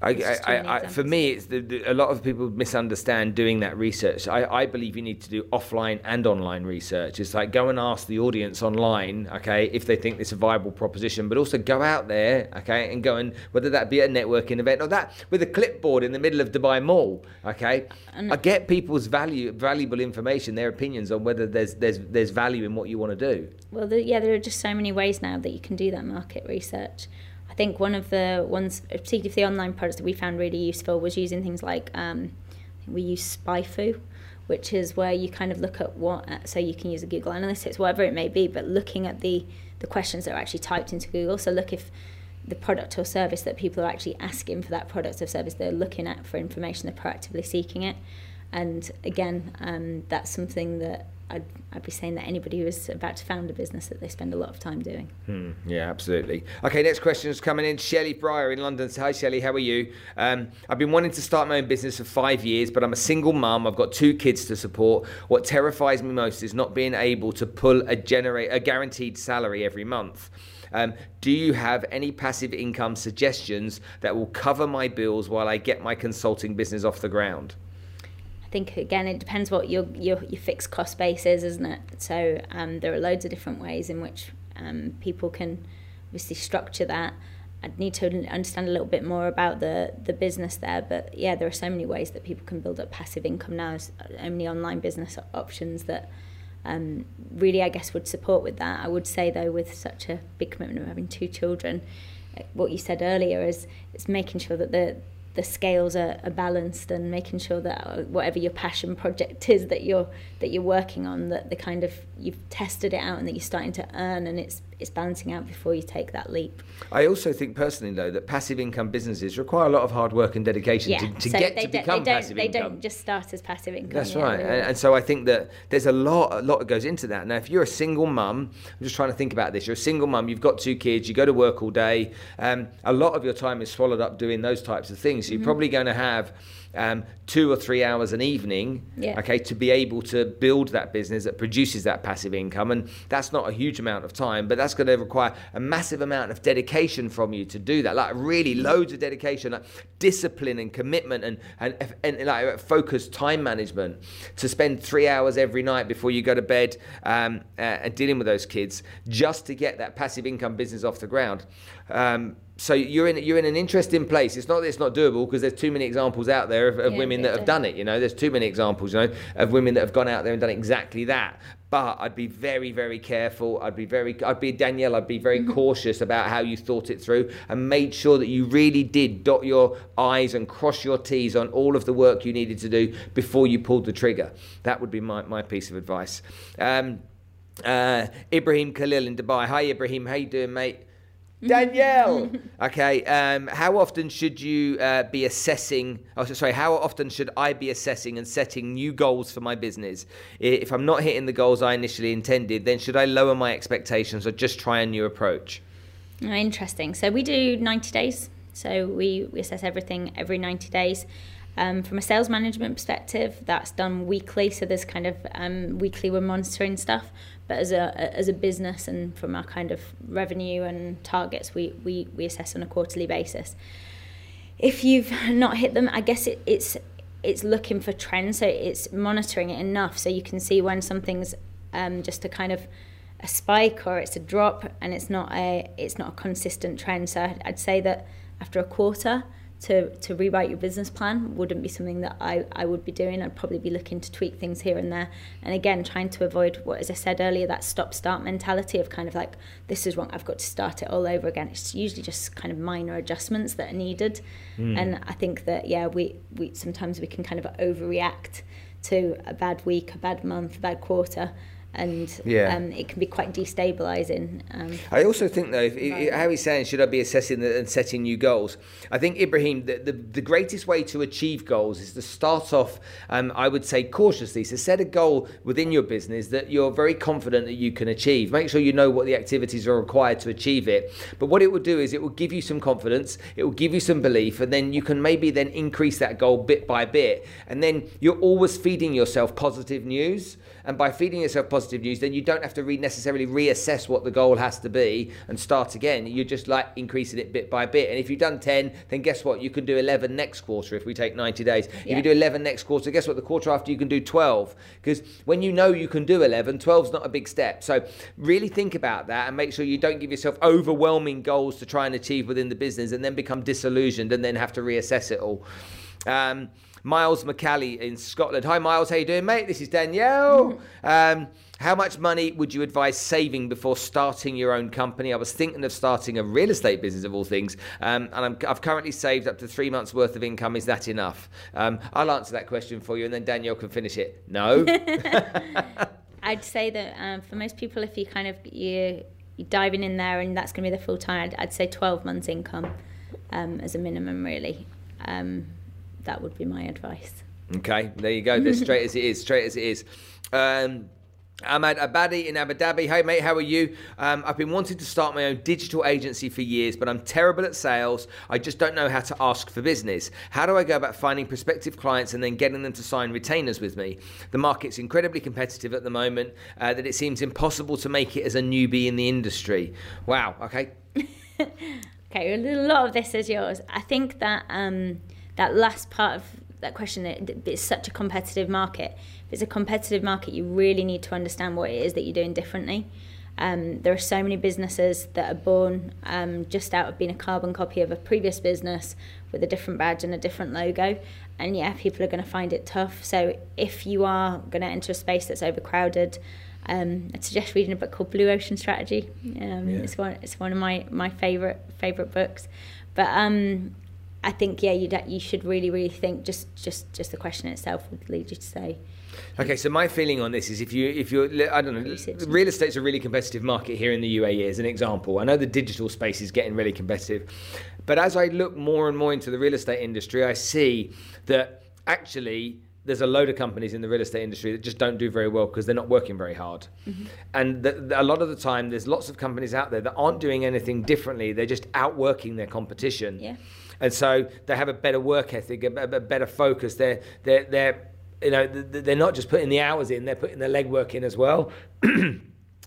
I, I, I, for me, it's the, the, a lot of people misunderstand doing that research. I, believe you need to do offline and online research. It's like go and ask the audience online, okay, if they think it's a viable proposition, but also go out there, okay, and go and whether that be a networking event or that with a clipboard in the middle of Dubai Mall, okay. And I get people's value, valuable information, their opinions on whether there's there's there's value in what you want to do. Well, the, yeah, there are just so many ways now that you can do that market research think one of the ones, particularly for the online products that we found really useful, was using things like um, we use SpyFu, which is where you kind of look at what, uh, so you can use a Google Analytics, whatever it may be, but looking at the the questions that are actually typed into Google. So look if the product or service that people are actually asking for that product or service they're looking at for information, they're proactively seeking it. And again, um, that's something that I'd, I'd be saying that anybody who is about to found a business that they spend a lot of time doing. Hmm, yeah, absolutely. Okay, next question is coming in. Shelley Breyer in London. Hi, Shelley. How are you? Um, I've been wanting to start my own business for five years, but I'm a single mum. I've got two kids to support. What terrifies me most is not being able to pull a generate a guaranteed salary every month. Um, do you have any passive income suggestions that will cover my bills while I get my consulting business off the ground? I think again it depends what your your, your fixed cost base is, isn't it? So um, there are loads of different ways in which um, people can obviously structure that. I'd need to understand a little bit more about the the business there, but yeah, there are so many ways that people can build up passive income now. So many online business options that um, really, I guess, would support with that. I would say though, with such a big commitment of having two children, what you said earlier is it's making sure that the the scales are, are balanced and making sure that uh, whatever your passion project is that you're that you're working on that the kind of you've tested it out and that you're starting to earn and it's it's balancing out before you take that leap. I also think personally though that passive income businesses require a lot of hard work and dedication yeah. to, to so get to become they passive they income. They don't just start as passive income. That's yeah, right. And, and, so I think that there's a lot a lot that goes into that. Now if you're a single mum, I'm just trying to think about this. You're a single mum, you've got two kids, you go to work all day. Um, a lot of your time is swallowed up doing those types of things. So you're mm-hmm. probably going to have um, two or three hours an evening, yeah. okay, to be able to build that business that produces that passive income. And that's not a huge amount of time, but that's going to require a massive amount of dedication from you to do that. Like really loads of dedication, like discipline and commitment and, and, and, like focused time management to spend three hours every night before you go to bed um, uh, and dealing with those kids just to get that passive income business off the ground. Um, so you're in you're in an interesting place. It's not that it's not doable because there's too many examples out there of, of yeah, women that have done it. You know, there's too many examples. You know, of women that have gone out there and done exactly that. But I'd be very very careful. I'd be very I'd be Danielle. I'd be very mm-hmm. cautious about how you thought it through and made sure that you really did dot your I's and cross your T's on all of the work you needed to do before you pulled the trigger. That would be my, my piece of advice. Um, uh, Ibrahim Khalil in Dubai. Hi Ibrahim, how you doing, mate? Danielle. okay. Um, how often should you uh, be assessing? Oh, sorry. How often should I be assessing and setting new goals for my business? If I'm not hitting the goals I initially intended, then should I lower my expectations or just try a new approach? Oh, interesting. So we do 90 days. So we, we assess everything every 90 days. Um, from a sales management perspective, that's done weekly. So there's kind of um, weekly we're monitoring stuff. But as a as a business and from our kind of revenue and targets, we we, we assess on a quarterly basis. If you've not hit them, I guess it, it's it's looking for trends, so it's monitoring it enough so you can see when something's um, just a kind of a spike or it's a drop and it's not a it's not a consistent trend. So I'd, I'd say that after a quarter, to, to rewrite your business plan wouldn't be something that I, I would be doing. I'd probably be looking to tweak things here and there. And again, trying to avoid what, as I said earlier, that stop start mentality of kind of like, this is wrong, I've got to start it all over again. It's usually just kind of minor adjustments that are needed. Mm. And I think that, yeah, we, we sometimes we can kind of overreact to a bad week, a bad month, a bad quarter and yeah. um, it can be quite destabilizing. Um, I also think though, if, if, how he's saying, should I be assessing the, and setting new goals? I think Ibrahim, the, the, the, greatest way to achieve goals is to start off, um, I would say, cautiously. So set a goal within your business that you're very confident that you can achieve. Make sure you know what the activities are required to achieve it. But what it will do is it will give you some confidence, it will give you some belief, and then you can maybe then increase that goal bit by bit. And then you're always feeding yourself positive news. And by feeding yourself positive news, then you don't have to re- necessarily reassess what the goal has to be and start again. You're just like increasing it bit by bit. And if you've done 10, then guess what? You can do 11 next quarter if we take 90 days. Yeah. If you do 11 next quarter, guess what? The quarter after you can do 12. Because when you know you can do 11, 12 is not a big step. So really think about that and make sure you don't give yourself overwhelming goals to try and achieve within the business and then become disillusioned and then have to reassess it all. Um, Miles McCallie in Scotland. Hi, Miles. How you doing, mate? This is Danielle. Um, how much money would you advise saving before starting your own company? I was thinking of starting a real estate business of all things, um, and i have currently saved up to three months' worth of income. Is that enough? Um, I'll answer that question for you, and then Danielle can finish it. No. I'd say that um, for most people, if you kind of you you're diving in there and that's going to be the full time, I'd, I'd, say 12 months income um, as a minimum, really. Um, that would be my advice. Okay, there you go. That's straight as it is. Straight as it is. Um, Ahmad Abadi in Abu Dhabi. Hey, mate, how are you? Um, I've been wanting to start my own digital agency for years, but I'm terrible at sales. I just don't know how to ask for business. How do I go about finding prospective clients and then getting them to sign retainers with me? The market's incredibly competitive at the moment uh, that it seems impossible to make it as a newbie in the industry. Wow, okay. okay, a lot of this is yours. I think that. Um, that last part of that question, it, it's such a competitive market. If it's a competitive market, you really need to understand what it is that you're doing differently. Um, there are so many businesses that are born um, just out of being a carbon copy of a previous business with a different badge and a different logo. And yeah, people are going to find it tough. So if you are going to enter a space that's overcrowded, um, I'd suggest reading a book called Blue Ocean Strategy. Um, yeah. It's one. It's one of my my favorite favorite books. But um, I think yeah, you you should really really think. Just just just the question itself would lead you to say. Okay, so my feeling on this is if you if you're I don't know, real estate's a really competitive market here in the UAE as an example. I know the digital space is getting really competitive, but as I look more and more into the real estate industry, I see that actually there's a load of companies in the real estate industry that just don't do very well because they're not working very hard. Mm-hmm. And the, the, a lot of the time, there's lots of companies out there that aren't doing anything differently. They're just outworking their competition. Yeah and so they have a better work ethic, a, a better focus. They're they're they're you know they're not just putting the hours in; they're putting the legwork in as well.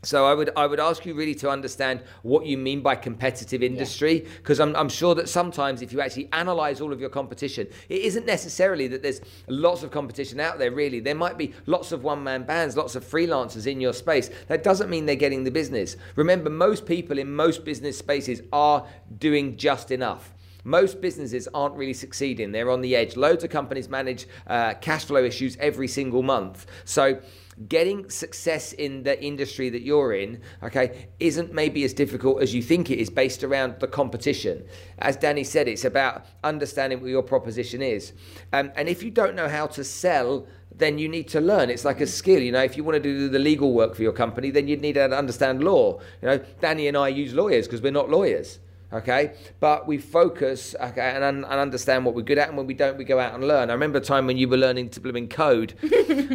So I would I would ask you really to understand what you mean by competitive industry because yeah. I'm, I'm sure that sometimes if you actually analyze all of your competition it isn't necessarily that there's lots of competition out there really there might be lots of one man bands lots of freelancers in your space that doesn't mean they're getting the business remember most people in most business spaces are doing just enough most businesses aren't really succeeding. They're on the edge. Loads of companies manage uh, cash flow issues every single month. So, getting success in the industry that you're in, okay, isn't maybe as difficult as you think it is based around the competition. As Danny said, it's about understanding what your proposition is. Um, and if you don't know how to sell, then you need to learn. It's like a skill. You know, if you want to do the legal work for your company, then you'd need to understand law. You know, Danny and I use lawyers because we're not lawyers okay but we focus okay and, and understand what we're good at and when we don't we go out and learn i remember a time when you were learning to blooming code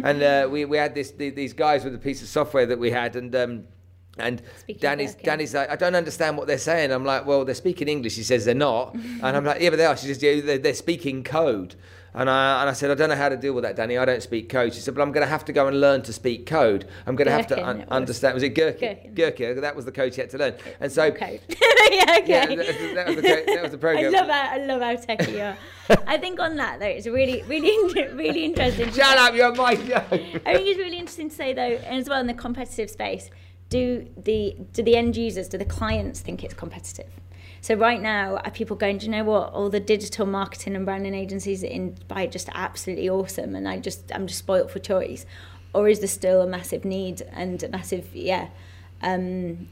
and uh, we, we had this these guys with a piece of software that we had and um, And Speaking Danny's. Danny's like, I don't understand what they're saying. I'm like, well, they're speaking English. She says they're not. and I'm like, yeah, but they are. She says, yeah, they're, they're speaking code. And I, and I said, I don't know how to deal with that, Danny. I don't speak code. She said, but I'm going to have to go and learn to speak code. I'm going to have to un- was. understand. Was it Gherkin? Gherkin. That was the code she had to learn. And so, Code. yeah, okay. yeah, that, was- that was the, co- that was the I program. love how I love how techy you are. I think on that though, it's really, really, really interesting. Shut up, you're my show. I think it's really interesting to say though, and as well in the competitive space, do the do the end users, do the clients think it's competitive? So right now, are people going? Do you know what? All the digital marketing and branding agencies in are just absolutely awesome, and I just I'm just spoilt for choice. Or is there still a massive need and a massive yeah um,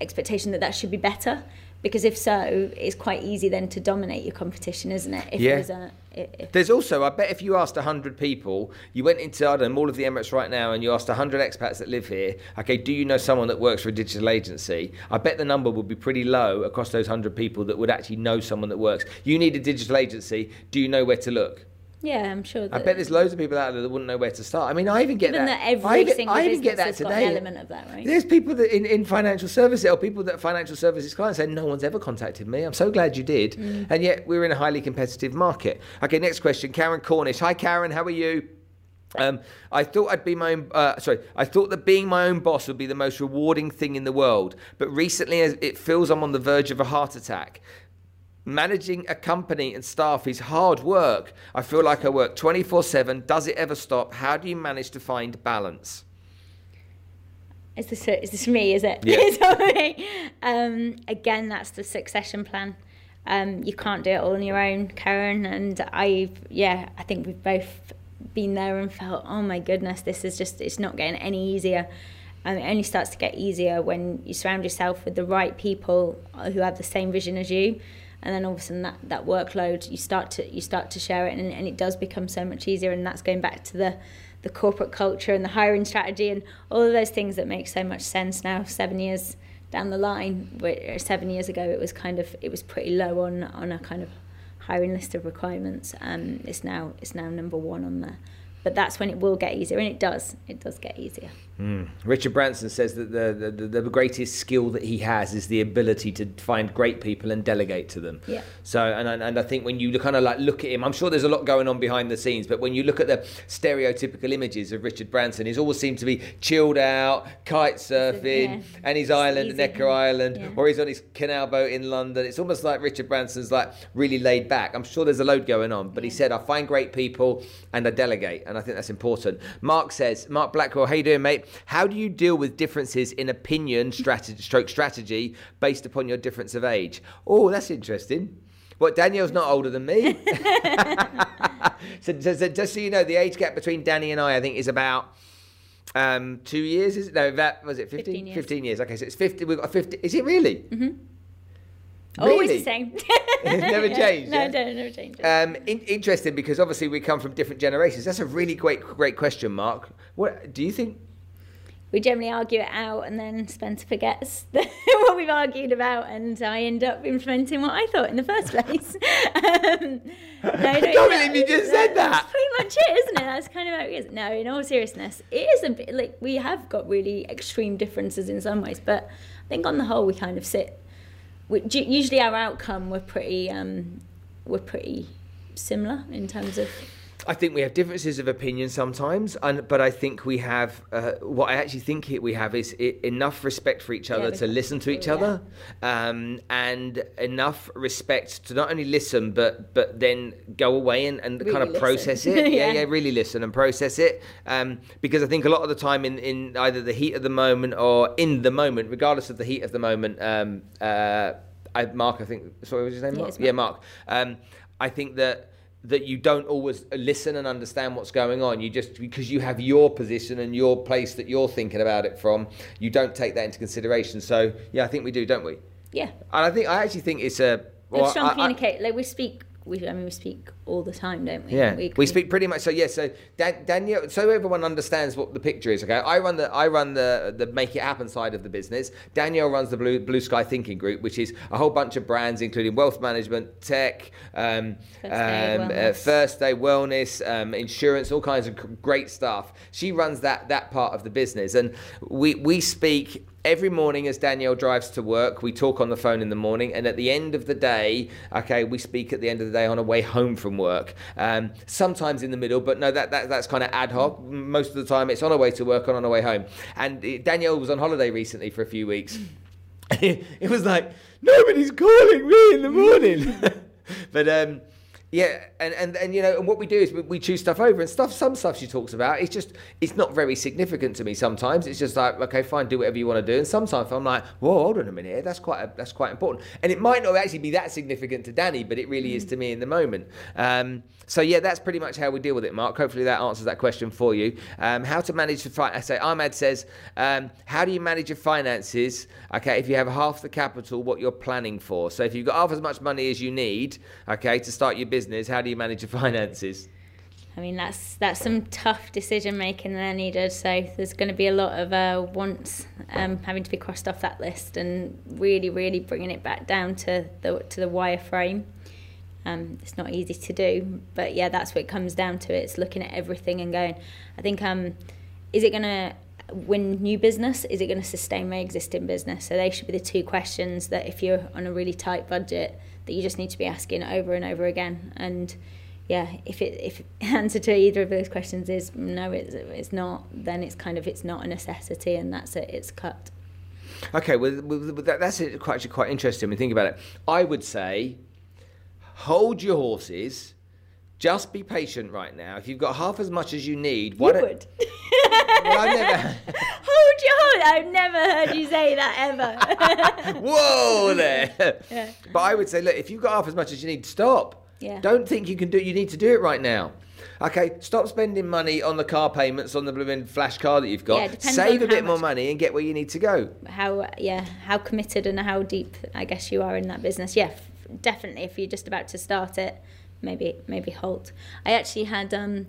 expectation that that should be better? Because if so, it's quite easy then to dominate your competition, isn't it? If Yeah. there's a if, There's also, I bet if you asked 100 people, you went into, I don't know, Mall of the Emirates right now and you asked 100 expats that live here, okay, do you know someone that works for a digital agency? I bet the number would be pretty low across those 100 people that would actually know someone that works. You need a digital agency, do you know where to look? Yeah, I'm sure. I bet there's loads of people out there that wouldn't know where to start. I mean, I even get given that. that every I even, single I even get that today. an element of that, right? There's people that in, in financial services or people that financial services clients say no one's ever contacted me. I'm so glad you did. Mm. And yet we're in a highly competitive market. Okay, next question. Karen Cornish. Hi Karen, how are you? Um, I thought I'd be my own. Uh, sorry, I thought that being my own boss would be the most rewarding thing in the world. But recently, it feels I'm on the verge of a heart attack. Managing a company and staff is hard work. I feel like I work 24 7. Does it ever stop? How do you manage to find balance? Is this is this me? Is it? Yeah. Um, again, that's the succession plan. Um, you can't do it all on your own, Karen. And I, yeah, I think we've both been there and felt, oh my goodness, this is just it's not getting any easier. And it only starts to get easier when you surround yourself with the right people who have the same vision as you. And then all of a sudden, that, that workload you start to you start to share it, and, and it does become so much easier. And that's going back to the the corporate culture and the hiring strategy and all of those things that make so much sense now seven years down the line where seven years ago it was kind of it was pretty low on on a kind of hiring list of requirements um it's now it's now number one on there but that's when it will get easier and it does it does get easier Hmm. Richard Branson says that the, the, the greatest skill that he has is the ability to find great people and delegate to them. Yeah. So, and, I- and I think when you kind of like look at him, I'm sure there's a lot going on behind the scenes, but when you look at the stereotypical images of Richard Branson, he's always seemed to be chilled out, kite surfing, Yeah. and his island. Necker Island, Yeah. or he's on his canal boat in London. It's almost like Richard Branson's like really laid back. I'm sure there's a load going on, but he said, I find great people and I delegate. And I think that's important. Mark says, Mark Blackwell, how you doing, mate? How do you deal with differences in opinion, strategy, stroke strategy based upon your difference of age? Oh, that's interesting. What, Danielle's not older than me? so, so, so just so you know, the age gap between Danny and I, I think, is about um, two years. Is it? No, that was it. 15? 15 years. 15 years. Okay, so it's 50. We've got 50. Is it really? Mm-hmm. always the same It's never changed, no yeah? no never changed Um, in, interesting because obviously we come from different generations. That's a really great, great question, Mark. What do you think? We generally argue it out and then Spencer forgets what we've argued about and I end up implementing what I thought in the first place. um, no, I can't believe you just said that. That's pretty much it, isn't it? That's kind of how it is. No, in all seriousness, it is a bit like we have got really extreme differences in some ways, but I think on the whole we kind of sit. We, usually our outcome we're pretty um, we're pretty similar in terms of I think we have differences of opinion sometimes, and but I think we have uh, what I actually think we have is enough respect for each other to listen to each yeah. other, um, and enough respect to not only listen but but then go away and, and kind Really of process it. yeah, Yeah. yeah, really listen and process it. Um, because I think a lot of the time in, in either the heat of the moment or in the moment, regardless of the heat of the moment, um, uh, I, Mark, I think, sorry, what was his name? Yeah, Mark? Yeah, Mark. Um, I think that that you don't always listen and understand what's going on. You just because you have your position and your place that you're thinking about it from, you don't take that into consideration. So yeah, I think we do, don't we? yeah And I think I actually think it's a well, strong I- I- communicate. like we speak. We I mean we speak all the time, don't we? Yeah, we, we speak pretty much. So yeah, so Dan, Danielle, so everyone understands what the picture is. Okay, I run the I run the the make it happen side of the business. Danielle runs the blue blue sky thinking group, which is a whole bunch of brands, including wealth management, tech, um, first, day um, uh, first day wellness, um, insurance, all kinds of great stuff. She runs that that part of the business, and we we speak every morning as Danielle drives to work, we talk on the phone in the morning, and at the end of the day, okay, we speak at the end of the day on a way home from work. Um, sometimes in the middle, but no, that, that that's kind of ad hoc. Most of the time, it's on our way to work and on our way home. And it, Danielle was on holiday recently for a few weeks. it was like nobody's calling me in the morning, but um, yeah, and, and, and you know, and what we do is we, we, choose stuff over and stuff. Some stuff she talks about, it's just it's not very significant to me. Sometimes it's just like, okay, fine, do whatever you want to do. And sometimes I'm like, whoa, hold on a minute, that's quite a, that's quite important. And it might not actually be that significant to Danny, but it really mm. is to me in the moment. Um, so yeah, that's pretty much how we deal with it, Mark. Hopefully that answers that question for you. Um, how to manage the I say Ahmad says, um, how do you manage your finances? Okay, if you have half the capital, what you're planning for. So if you've got half as much money as you need, okay, to start your business, how do you manage your finances? I mean, that's that's some tough decision making there needed. So there's going to be a lot of uh, wants um, having to be crossed off that list, and really, really bringing it back down to the to the wireframe. Um, it's not easy to do, but yeah, that's what it comes down to. It's looking at everything and going. I think, um, is it going to win new business? Is it going to sustain my existing business? So they should be the two questions that, if you're on a really tight budget, that you just need to be asking over and over again. And yeah, if it if answer to either of those questions is no, it's it's not, then it's kind of it's not a necessity, and that's it. It's cut. Okay, well, that's actually quite interesting when you think about it. I would say hold your horses. Just be patient right now. If you've got half as much as you need, what? You would. well, I've never. hold your horse. I've never heard you say that ever. Whoa there. Yeah. But I would say, look, if you've got half as much as you need, stop. Yeah. Don't think you can do. You need to do it right now. Okay, stop spending money on the car payments on the blooming flash car that you've got. Yeah, Save a bit more money and get where you need to go. How yeah, how committed and how deep I guess you are in that business. Yeah, definitely if you're just about to start it, maybe maybe halt. I actually had um,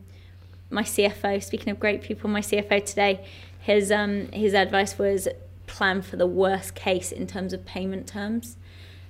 my CFO. Speaking of great people, my CFO today, his um, his advice was plan for the worst case in terms of payment terms.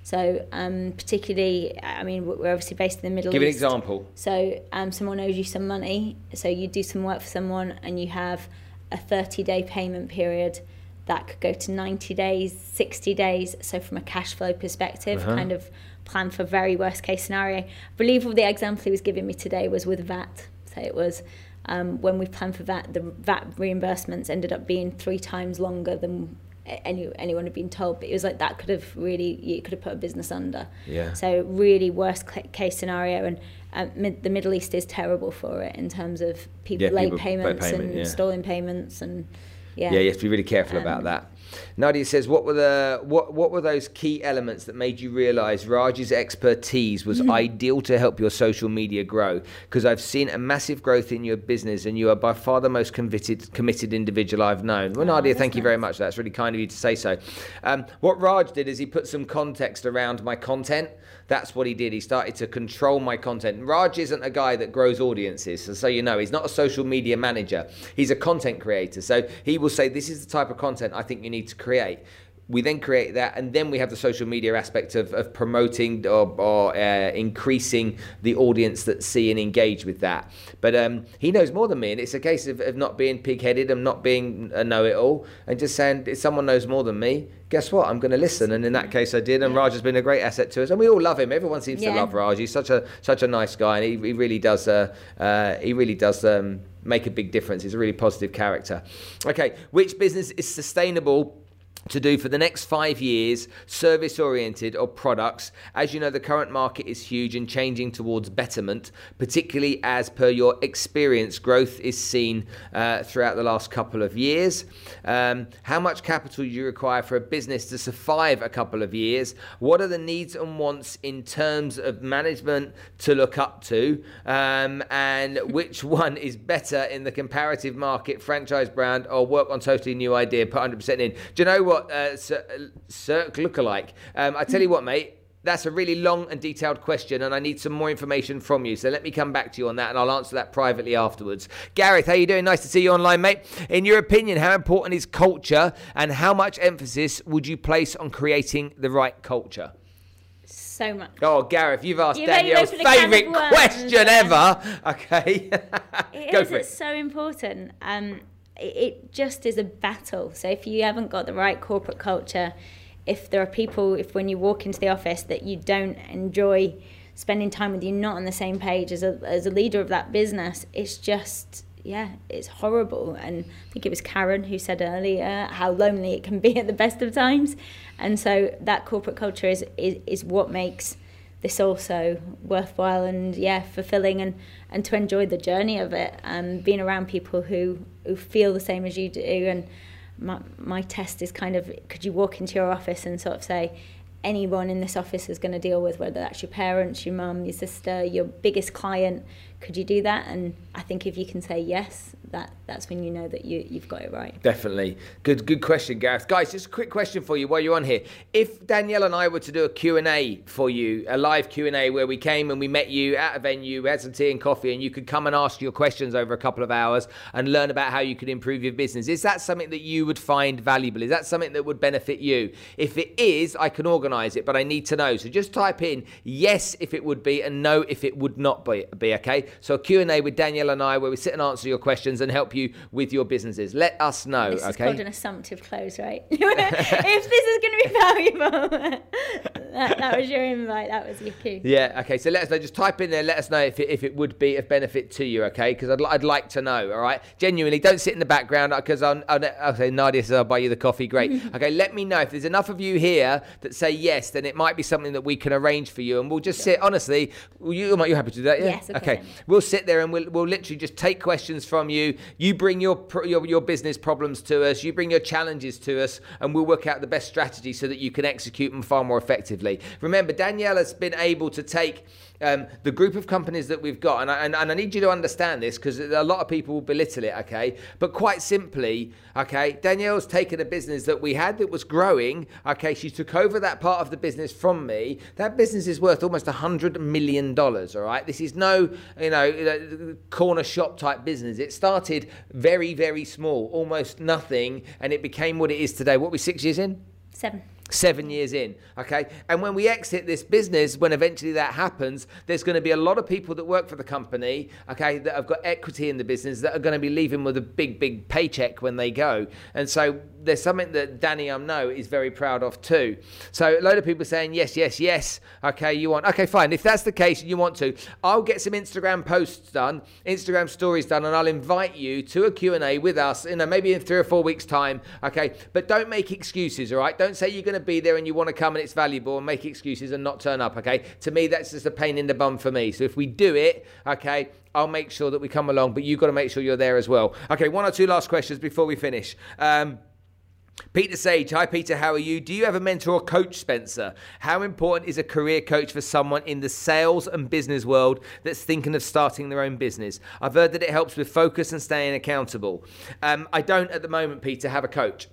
So, um, particularly, I mean, we're obviously based in the Middle Give East. Give an example. So, um, someone owes you some money. So, you do some work for someone and you have a 30 day payment period. That could go to 90 days, 60 days. So, from a cash flow perspective, uh-huh. kind of plan for very worst case scenario. I believe the example he was giving me today was with VAT. So it was um, when we planned for VAT, the VAT reimbursements ended up being three times longer than any anyone had been told. But it was like that could have really you could have put a business under. Yeah. So really worst case scenario, and um, mid, the Middle East is terrible for it in terms of people yeah, late people payments payment, and yeah. stolen payments and yeah. Yeah, you have to be really careful um, about that. Nadia says, "What were the what what were those key elements that made you realise Raj's expertise was mm-hmm. ideal to help your social media grow? Because I've seen a massive growth in your business, and you are by far the most committed committed individual I've known." Well, oh, Nadia, thank nice. you very much. That's really kind of you to say so. Um, what Raj did is he put some context around my content. That's what he did. He started to control my content. Raj isn't a guy that grows audiences, so, so you know, he's not a social media manager. He's a content creator. So he will say, "This is the type of content I think you need to create." we then create that and then we have the social media aspect of, of promoting or, or uh, increasing the audience that see and engage with that. But um, he knows more than me and it's a case of, of not being pig-headed and not being a know-it-all and just saying if someone knows more than me guess what? I'm going to listen. And in that case i did and raj has been a great asset to us and we all love him. Everyone seems yeah. to love raj. He's such a such a nice guy and he, he really does uh, uh, he really does um, make a big difference. He's a really positive character. Okay which business is sustainable to do for the next five years, service oriented or products. As you know, the current market is huge and changing towards betterment, particularly as per your experience, growth is seen uh, throughout the last couple of years. Um, how much capital do you require for a business to survive a couple of years? What are the needs and wants in terms of management to look up to? Um, and which one is better in the comparative market, franchise brand, or work on totally new idea, put 100% in? Do you know what? Uh, Cirque lookalike. Um, I tell you what, mate. that's a really long and detailed question, and I need some more information from you. So let me come back to you on that, and I'll answer that privately afterwards. Gareth, how you doing? Nice to see you online, mate. In your opinion, how important is culture, and how much emphasis would you place on creating the right culture? So much. Oh, Gareth, you've asked you've Danielle's favourite question ever. Okay, it Go is, for it. It's so important. Um, it, just is a battle. So if you haven't got the right corporate culture if there are people, if when you walk into the office that you don't enjoy spending time with, you not on the same page as a, as a leader of that business, it's just, yeah, it's horrible. And I think it was Karen who said earlier how lonely it can be at the best of times. And so that corporate culture is, is, is what makes this also worthwhile and yeah fulfilling and and to enjoy the journey of it. And being around people who who feel the same as you do and my, my test is kind of could you walk into your office and sort of say anyone in this office is going to deal with whether that's your parents your mum your sister your biggest client could you do that? And i think if you can say yes that that's when you know that you you've got it right. Definitely. Good good question, Gareth. Guys, just a quick question for you while you're on here. If Danielle and I were to do a Q&A for you, a live Q&A where we came and we met you at a venue, we had some tea and coffee and you could come and ask your questions over a couple of hours and learn about how you could improve your business. Is that something that you would find valuable? Is that something that would benefit you? If it is, I can organize it, but I need to know. So just type in yes if it would be and no if it would not be, be okay? So a Q&A with Danielle and I where we sit and answer your questions questions and help you with your businesses. Let us know. This okay. is called an assumptive close, right? if this is going to be valuable, that, that, was your invite. That was your cue. Yeah. Okay. So let us know. Just type in there. Let us know if it, if it would be of benefit to you. Okay. Because I'd, I'd like to know. All right. Genuinely, don't sit in the background uh, because I'll, I'll, I'll say Nadia says I'll buy you the coffee. Great. okay. Let me know if there's enough of you here that say yes. Then it might be something that we can arrange for you, and we'll just sure. sit. Honestly, you you happy to do that? Yeah? Yes. Okay. We'll sit there and we'll we'll literally just take questions from you. You bring your, your your business problems to us. You bring your challenges to us, and we'll work out the best strategy so that you can execute them far more effectively. Remember, Danielle has been able to take um, the group of companies that we've got, and I, and, and I need you to understand this because a lot of people will belittle it, okay? But quite simply, okay, Danielle's taken a business that we had that was growing, okay? She took over that part of the business from me. That business is worth almost a $100 million, all right? This is no, you know, corner shop type business. It started very, very small, almost nothing, and it became what it is today. What we, six years in? Seven seven years in okay? And when we exit this business when eventually that happens there's going to be a lot of people that work for the company okay that have got equity in the business that are going to be leaving with a big big paycheck when they go. And so there's something that danny um know is very proud of too so a load of people saying yes yes yes okay you want okay fine if that's the case and you want to i'll get some instagram posts done instagram stories done and i'll invite you to a q&a with us you know maybe in three or four weeks time okay but don't make excuses all right don't say you're going to be there and you want to come and it's valuable and make excuses and not turn up, okay? To me, that's just a pain in the bum for me. So if we do it, okay, I'll make sure that we come along, but you've got to make sure you're there as well. Okay, one or two last questions before we finish. Um, Peter Sage, hi Peter, how are you? Do you have a mentor or coach, Spencer? How important is a career coach for someone in the sales and business world that's thinking of starting their own business? I've heard that it helps with focus and staying accountable. Um, I don't at the moment, Peter, have a coach.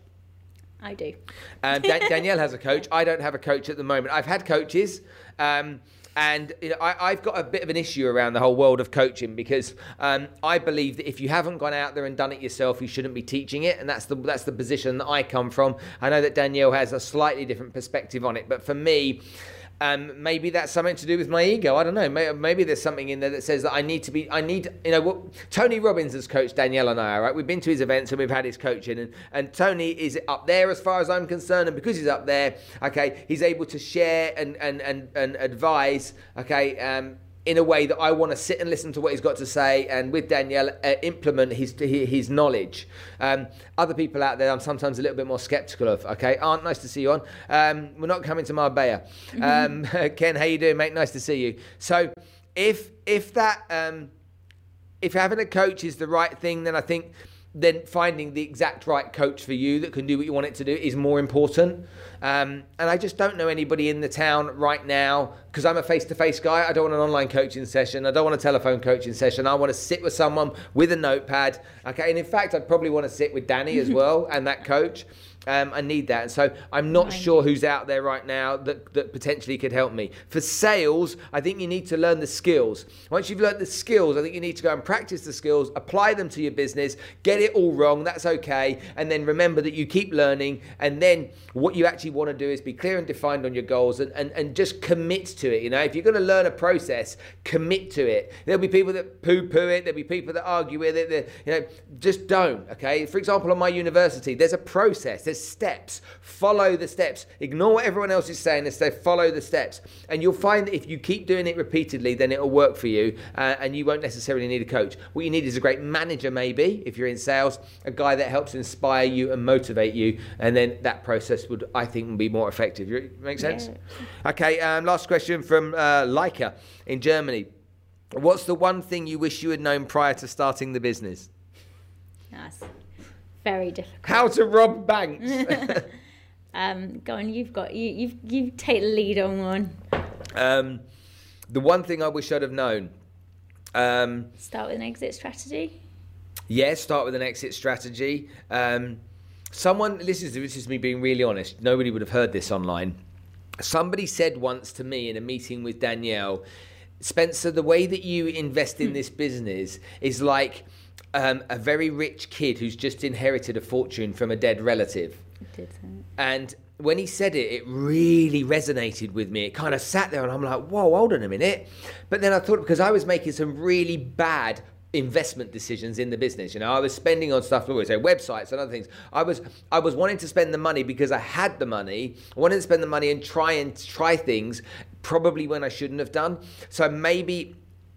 I do. Um, Dan- Danielle has a coach. I don't have a coach at the moment. I've had coaches. Um, and you know, I, have got a bit of an issue around the whole world of coaching because um, I believe that if you haven't gone out there and done it yourself, you shouldn't be teaching it, and that's the that's the position that I come from. I know that Danielle has a slightly different perspective on it, but for me, um, maybe that's something to do with my ego. I don't know. Maybe, maybe, there's something in there that says that I need to be. I need, you know, what Tony Robbins has coached Danielle and I. Right, we've been to his events and we've had his coaching, and and Tony is up there as far as I'm concerned. And because he's up there, okay, he's able to share and and and, and advise. Okay, um, in a way that I want to sit and listen to what he's got to say, and with Danielle, uh, implement his his knowledge. Um, other people out there, I'm sometimes a little bit more skeptical of. Okay, Aunt, nice to see you on. Um, we're not coming to Marbella. Um, Ken, how you doing, mate? Nice to see you. So, if if that um, if having a coach is the right thing, then I think then finding the exact right coach for you that can do what you want it to do is more important. Um, and I just don't know anybody in the town right now because I'm a face to face guy. I don't want an online coaching session. I don't want a telephone coaching session. I want to sit with someone with a notepad. Okay. And in fact, I'd probably want to sit with Danny as well and that coach Um, I need that. And so I'm not sure who's out there right now that, that potentially could help me. For sales, I think you need to learn the skills. Once you've learned the skills, I think you need to go and practice the skills, apply them to your business, get it all wrong, that's okay. And then remember that you keep learning. And then what you actually want to do is be clear and defined on your goals and, and, and just commit to it. You know, if you're going to learn a process, commit to it. There'll be people that poo poo it, there'll be people that argue with it. You know, just don't, okay? For example, on my university, there's a process, there's steps. Follow the steps. Ignore what everyone else is saying and say, follow the steps. And you'll find that if you keep doing it repeatedly, then it'll work for you uh, and you won't necessarily need a coach. What you need is a great manager, maybe, if you're in sales, a guy that helps inspire you and motivate you. And then that process would, I think, be more effective. Make sense? Yeah. Okay, um, last question from uh, Leica in Germany. What's the one thing you wish you had known prior to starting the business? That's very difficult. How to rob banks. um, go on, you've got you you you take the lead on one. Um, the one thing I wish I'd have known. Um, start with an exit strategy. Yeah, start with an exit strategy. Um, someone, this is this is me being really honest. Nobody would have heard this online. Somebody said once to me in a meeting with Danielle, Spencer, the way that you invest in this business is like um, a very rich kid who's just inherited a fortune from a dead relative. And when he said it, it really resonated with me. It kind of sat there, and I'm like, whoa, hold on a minute. But then I thought, because I was making some really bad investment decisions in the business. You know, I was spending on stuff, we say websites and other things. I was I was wanting to spend the money because I had the money. I wanted to spend the money and try and try things probably when I shouldn't have done. So maybe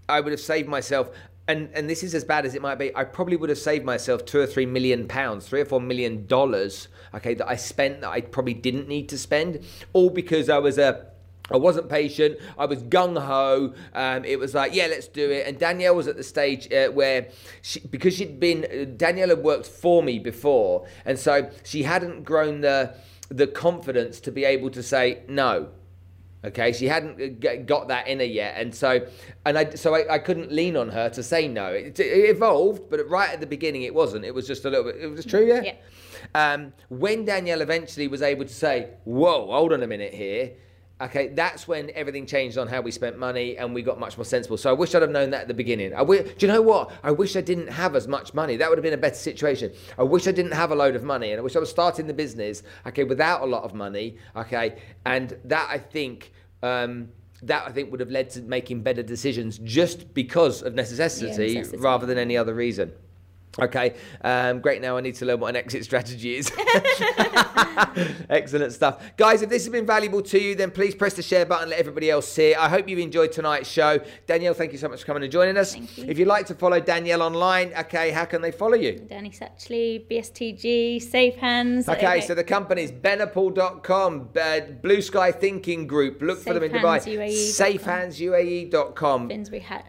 I would have saved myself and and this is as bad as it might be. I probably would have saved myself two or three million pounds, three or four million dollars, okay, that I spent that I probably didn't need to spend, all because I was a I wasn't patient. I was gung ho. Um, it was like, yeah, let's do it. And Danielle was at the stage uh, where, she, because she'd been, uh, Danielle had worked for me before, and so she hadn't grown the the confidence to be able to say no. Okay, she hadn't got that in her yet, and so and I so I, I couldn't lean on her to say no. It, it, evolved, but right at the beginning, it wasn't. It was just a little bit. It was true, yeah. Yeah. Um, when Danielle eventually was able to say, "Whoa, hold on a minute here," Okay, that's when everything changed on how we spent money and we got much more sensible. So I wish I'd have known that at the beginning. I w- do you know what? I wish I didn't have as much money. That would have been a better situation. I wish I didn't have a load of money and I wish I was starting the business, okay, without a lot of money, okay, and that I think. Um, that I think would have led to making better decisions just because of necessity, yeah, necessity. rather than any other reason. Okay, um, great. Now I need to learn what an exit strategy is. Excellent stuff. Guys, if this has been valuable to you, then please press the share button, let everybody else see it. I hope you've enjoyed tonight's show. Danielle, thank you so much for coming and joining us. Thank you. If you'd like to follow Danielle online, okay, how can they follow you? Danny Suchley, BSTG, Safe Hands. Okay, okay. so the company's benepool.com, uh, Blue Sky Thinking Group. Look Safe for them in Dubai. SafeHandsUAE.com. Finsbury Hat.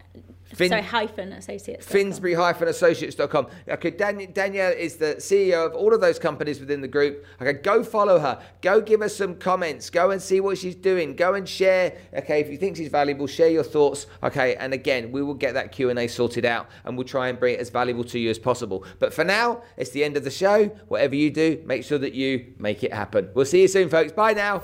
Fin- Sorry, hyphen associates. Finsbury hyphen associates.com. Okay, Dan- Danielle is the CEO of all of those companies within the group. Okay, go follow her. Go give us some comments. Go and see what she's doing. Go and share. Okay, if you think she's valuable, share your thoughts. Okay, and again, we will get that Q&A sorted out and we'll try and bring it as valuable to you as possible. But for now, it's the end of the show. Whatever you do, make sure that you make it happen. We'll see you soon, folks. Bye now.